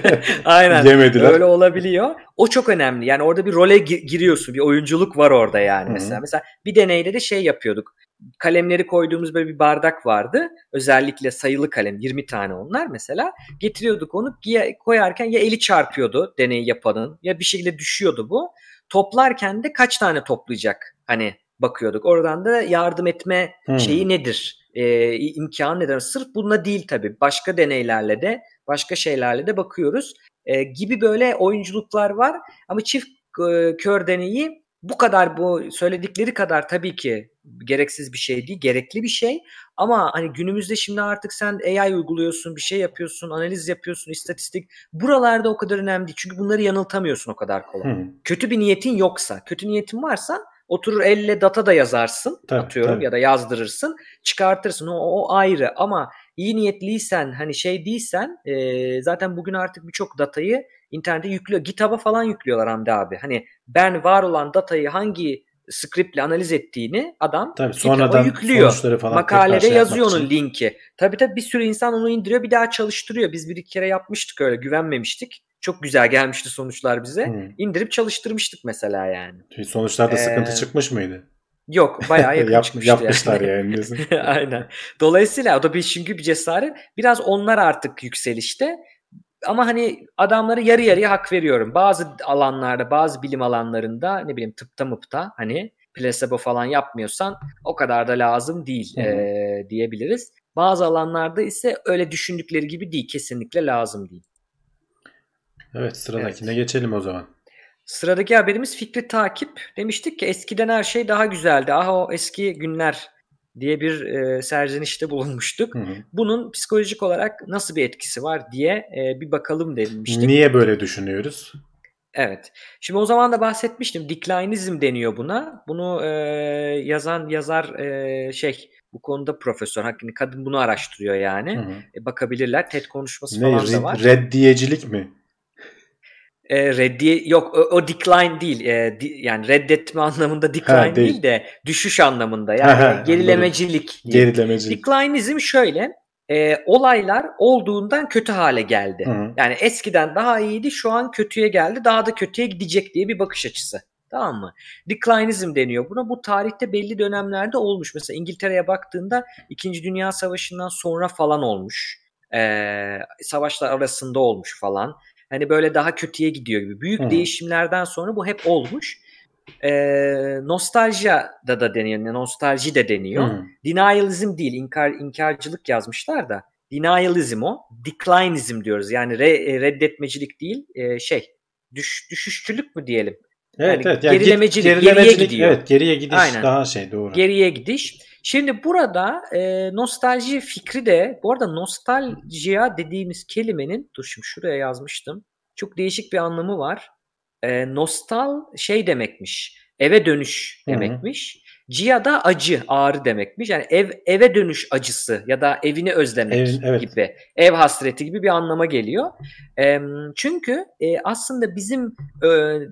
<laughs> Aynen. yemediler. Öyle olabiliyor. O çok önemli. Yani orada bir role gi- giriyorsun. Bir oyunculuk var orada yani Hı hı. mesela. Mesela bir deneyde de şey yapıyorduk. Kalemleri koyduğumuz böyle bir bardak vardı. Özellikle sayılı kalem 20 tane onlar mesela. Getiriyorduk onu ya koyarken ya eli çarpıyordu deney yapanın ya bir şekilde düşüyordu bu. Toplarken de kaç tane toplayacak hani bakıyorduk. Oradan da yardım etme Hı. şeyi nedir? Ee, imkanı nedir? Sırf bununla değil tabii. Başka deneylerle de başka şeylerle de bakıyoruz. Ee, gibi böyle oyunculuklar var. Ama çift e, kör deneyi bu kadar bu söyledikleri kadar tabii ki gereksiz bir şey değil, gerekli bir şey. Ama hani günümüzde şimdi artık sen AI uyguluyorsun, bir şey yapıyorsun, analiz yapıyorsun, istatistik. Buralarda o kadar önemli değil. Çünkü bunları yanıltamıyorsun o kadar kolay. Hı. Kötü bir niyetin yoksa, kötü niyetin varsa oturur elle data da yazarsın Tabii, atıyorum tabii. ya da yazdırırsın, çıkartırsın. O, o ayrı ama iyi niyetliysen hani şey değilsen e, zaten bugün artık birçok datayı internete yüklüyor. GitHub'a falan yüklüyorlar Hamdi abi. Hani ben var olan datayı hangi scriptle analiz ettiğini adam Tabii sonradan yüklüyor. sonuçları falan Makalede şey yazıyor onun linki. Tabii tabii bir sürü insan onu indiriyor bir daha çalıştırıyor. Biz bir iki kere yapmıştık öyle güvenmemiştik. Çok güzel gelmişti sonuçlar bize. Hı. İndirip çalıştırmıştık mesela yani. Sonuçlarda Ee, sıkıntı çıkmış mıydı? Yok bayağı <laughs> yakın Yap- çıkmıştı yapmışlar yani. <laughs> yani. Aynen. Dolayısıyla o da bir çünkü bir cesaret. Biraz onlar artık yükselişte. Ama hani adamlara yarı yarıya hak veriyorum. Bazı alanlarda, bazı bilim alanlarında ne bileyim tıpta mıpta hani plasebo falan yapmıyorsan o kadar da lazım değil eee, diyebiliriz. Bazı alanlarda ise öyle düşündükleri gibi değil. Kesinlikle lazım değil. Evet sıradakine geçelim o zaman. Sıradaki haberimiz fikri takip. Demiştik ki eskiden her şey daha güzeldi. Ah o eski günler diye bir e, serzenişte bulunmuştuk. Hı hı. Bunun psikolojik olarak nasıl bir etkisi var diye e, bir bakalım demiştik. Niye böyle düşünüyoruz? Evet. Şimdi o zaman da bahsetmiştim. Declinism deniyor buna. Bunu e, yazan yazar e, şey bu konuda profesör. Hakikaten kadın bunu araştırıyor yani. Hı hı. E, bakabilirler. TED konuşması Ne falan da var. reddiyecilik mi? E, reddiye yok o, o decline değil. E, di- yani reddetme anlamında decline Ha, değil. değil. de düşüş anlamında. Yani ha, gerilemecilik. diyeyim. Gerilemecilik. Declinism şöyle. e, olaylar olduğundan kötü hale geldi. Hı. Yani eskiden daha iyiydi, şu an kötüye geldi, daha da kötüye gidecek diye bir bakış açısı. Tamam mı? Declinism deniyor buna. Bu tarihte belli dönemlerde olmuş. Mesela İngiltere'ye baktığında 2. Dünya Savaşı'ndan sonra falan olmuş. Ee, savaşlar arasında olmuş falan. Hani böyle daha kötüye gidiyor gibi. Büyük Hı. değişimlerden sonra bu hep olmuş. Ee, nostalja da da deniyor. Nostalji de deniyor. Hı. Denialism değil, inkar, inkarcılık yazmışlar da. Denialism o. Declinism diyoruz. Yani re- e, reddetmecilik değil, e, şey, düş, düşüşçülük mü diyelim? Evet Yani evet. Yani gerilemecilik, git- geriye gerilemecilik, gidiyor. Evet geriye gidiş Aynen. daha şey doğru. Geriye gidiş. Şimdi burada e, nostalji fikri de, bu arada nostaljiya dediğimiz kelimenin, dur şimdi şuraya yazmıştım. Çok değişik bir anlamı var. E, nostal şey demekmiş, eve dönüş Hı hı. Cia da acı, ağrı demekmiş. Yani ev eve dönüş acısı ya da evini özlemek Evin- evet. gibi, ev hasreti gibi bir anlama geliyor. E, çünkü e, aslında bizim e,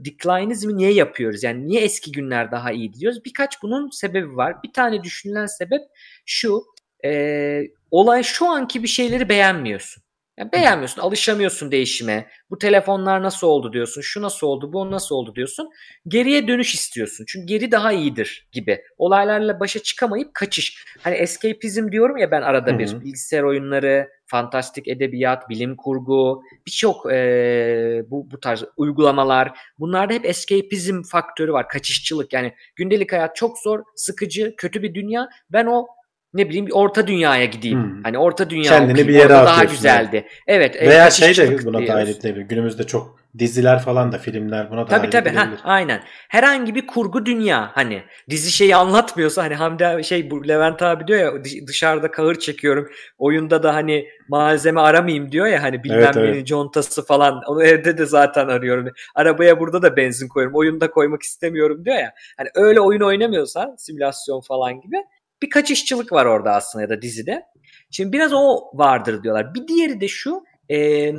declinismi niye yapıyoruz? Yani niye eski günler daha iyi diyoruz? Birkaç bunun sebebi var. Bir tane düşünülen sebep şu. E, olay şu anki bir şeyleri beğenmiyorsun. Yani beğenmiyorsun, alışamıyorsun değişime. Bu telefonlar nasıl oldu diyorsun, şu nasıl oldu, bu nasıl oldu diyorsun. Geriye dönüş istiyorsun. Çünkü geri daha iyidir gibi. Olaylarla başa çıkamayıp kaçış. Hani escapism diyorum ya ben arada Hı bir. Bilgisayar oyunları, fantastik edebiyat, bilim kurgu, birçok eee, bu, bu tarz uygulamalar. Bunlarda hep escapism faktörü var. Kaçışçılık yani gündelik hayat çok zor, sıkıcı, kötü bir dünya. Ben o ne bileyim bir orta dünyaya gideyim. Hmm. Hani orta dünya Kendini okuyayım, bir yere orada daha güzeldi. Evet. e, Veya şey de buna dahil edilebilir. Günümüzde çok diziler falan da filmler buna dahil Tabii tabii ha, edilebilir. aynen. Herhangi bir kurgu dünya hani dizi şeyi anlatmıyorsa hani Hamdi abi şey bu Levent abi diyor ya dış- dışarıda kahır çekiyorum. Oyunda da hani malzeme aramayayım diyor ya hani bilmem Evet, evet. contası falan. Onu evde de zaten arıyorum. Arabaya burada da benzin koyuyorum. Oyunda koymak istemiyorum diyor ya. Hani öyle oyun oynamıyorsan simülasyon falan gibi bir kaçışçılık var orada aslında ya da dizide. Şimdi biraz o vardır diyorlar. Bir diğeri de şu. E,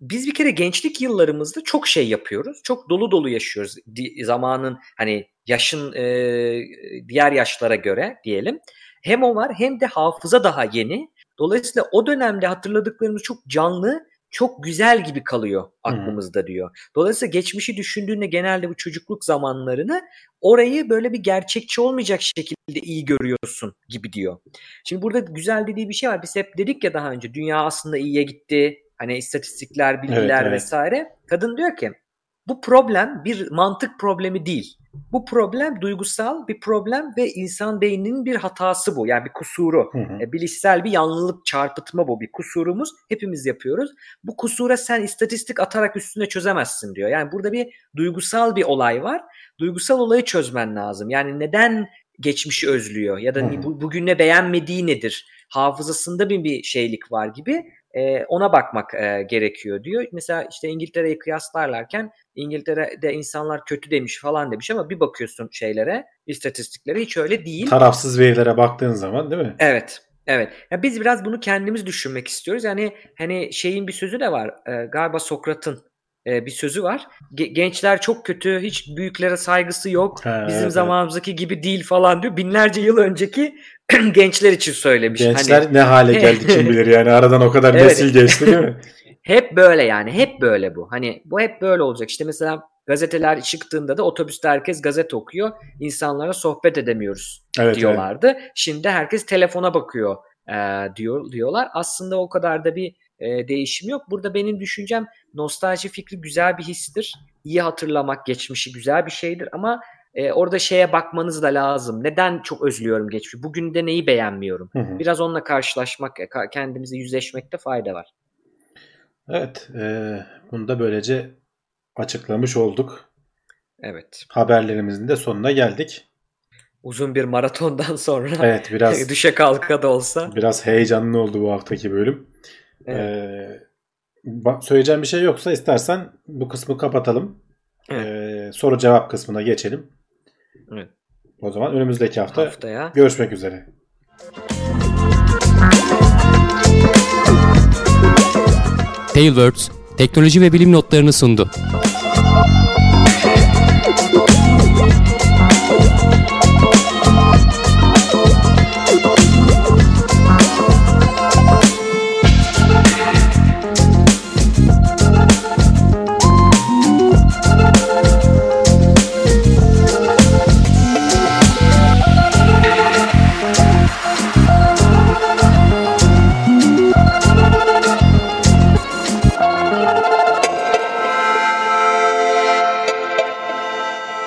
biz bir kere gençlik yıllarımızda çok şey yapıyoruz. Çok dolu dolu yaşıyoruz. Zamanın hani yaşın e, diğer yaşlara göre diyelim. Hem o var hem de hafıza daha yeni. Dolayısıyla o dönemde hatırladıklarımız çok canlı, çok güzel gibi kalıyor aklımızda diyor. Dolayısıyla geçmişi düşündüğünde genelde bu çocukluk zamanlarını orayı böyle bir gerçekçi olmayacak şekilde iyi görüyorsun gibi diyor. Şimdi burada güzel dediği bir şey var. Biz hep dedik ya daha önce dünya aslında iyiye gitti. Hani istatistikler, bilgiler Evet, evet. vesaire. Kadın diyor ki bu problem bir mantık problemi değil. Bu problem duygusal bir problem ve insan beyninin bir hatası bu. Yani bir kusuru. Hı hı. E, bilişsel bir yanlılık çarpıtma bu bir kusurumuz. Hepimiz yapıyoruz. Bu kusura sen istatistik atarak üstüne çözemezsin diyor. Yani burada bir duygusal bir olay var. Duygusal olayı çözmen lazım. Yani neden geçmişi özlüyor ya da bu, bugüne beğenmediği nedir? Hafızasında bir, bir şeylik var gibi. E, ona bakmak e, gerekiyor diyor. Mesela işte İngiltere'yi kıyaslarlarken İngiltere'de insanlar kötü demiş falan demiş ama bir bakıyorsun şeylere, istatistiklere hiç öyle değil. Tarafsız verilere baktığın zaman değil mi? Evet. Evet. Ya biz biraz bunu kendimiz düşünmek istiyoruz. Yani hani şeyin bir sözü de var. Galiba Sokrat'ın e, bir sözü var. Ge- gençler çok kötü, hiç büyüklere saygısı yok. Ha, Bizim evet. zamanımızdaki gibi değil falan diyor. Binlerce yıl önceki <clears throat> gençler için söylemiş. Gençler Hani ne hale geldi kim <laughs> bilir yani aradan o kadar Evet. nesil geçti değil mi? <laughs> hep böyle yani. Hep böyle bu. Hani bu hep böyle olacak. İşte mesela gazeteler çıktığında da otobüste herkes gazete okuyor. İnsanlara sohbet edemiyoruz. Evet, evet. diyorlardı. Şimdi herkes telefona bakıyor e, diyor diyorlar. Aslında o kadar da bir e, değişim yok. Burada benim düşüncem nostalji fikri güzel bir histir. İyi hatırlamak geçmişi güzel bir şeydir ama e, orada şeye bakmanız da lazım. Neden çok özlüyorum geçmişi? Bugün de neyi beğenmiyorum? Hı hı. Biraz onunla karşılaşmak, e, kendimizi yüzleşmekte fayda var. Evet, e, bunu da böylece açıklamış olduk. Evet. Haberlerimizin de sonuna geldik. Uzun bir maratondan <laughs> sonra Evet, biraz <laughs> düşe kalka da olsa. biraz heyecanlı oldu bu haftaki bölüm. Evet. E, ba- söyleyeceğim bir şey yoksa istersen bu kısmı kapatalım. Evet. E, soru cevap kısmına geçelim. Evet. O zaman önümüzdeki hafta Haftaya. görüşmek üzere. Tailwords teknoloji ve bilim notlarını sundu.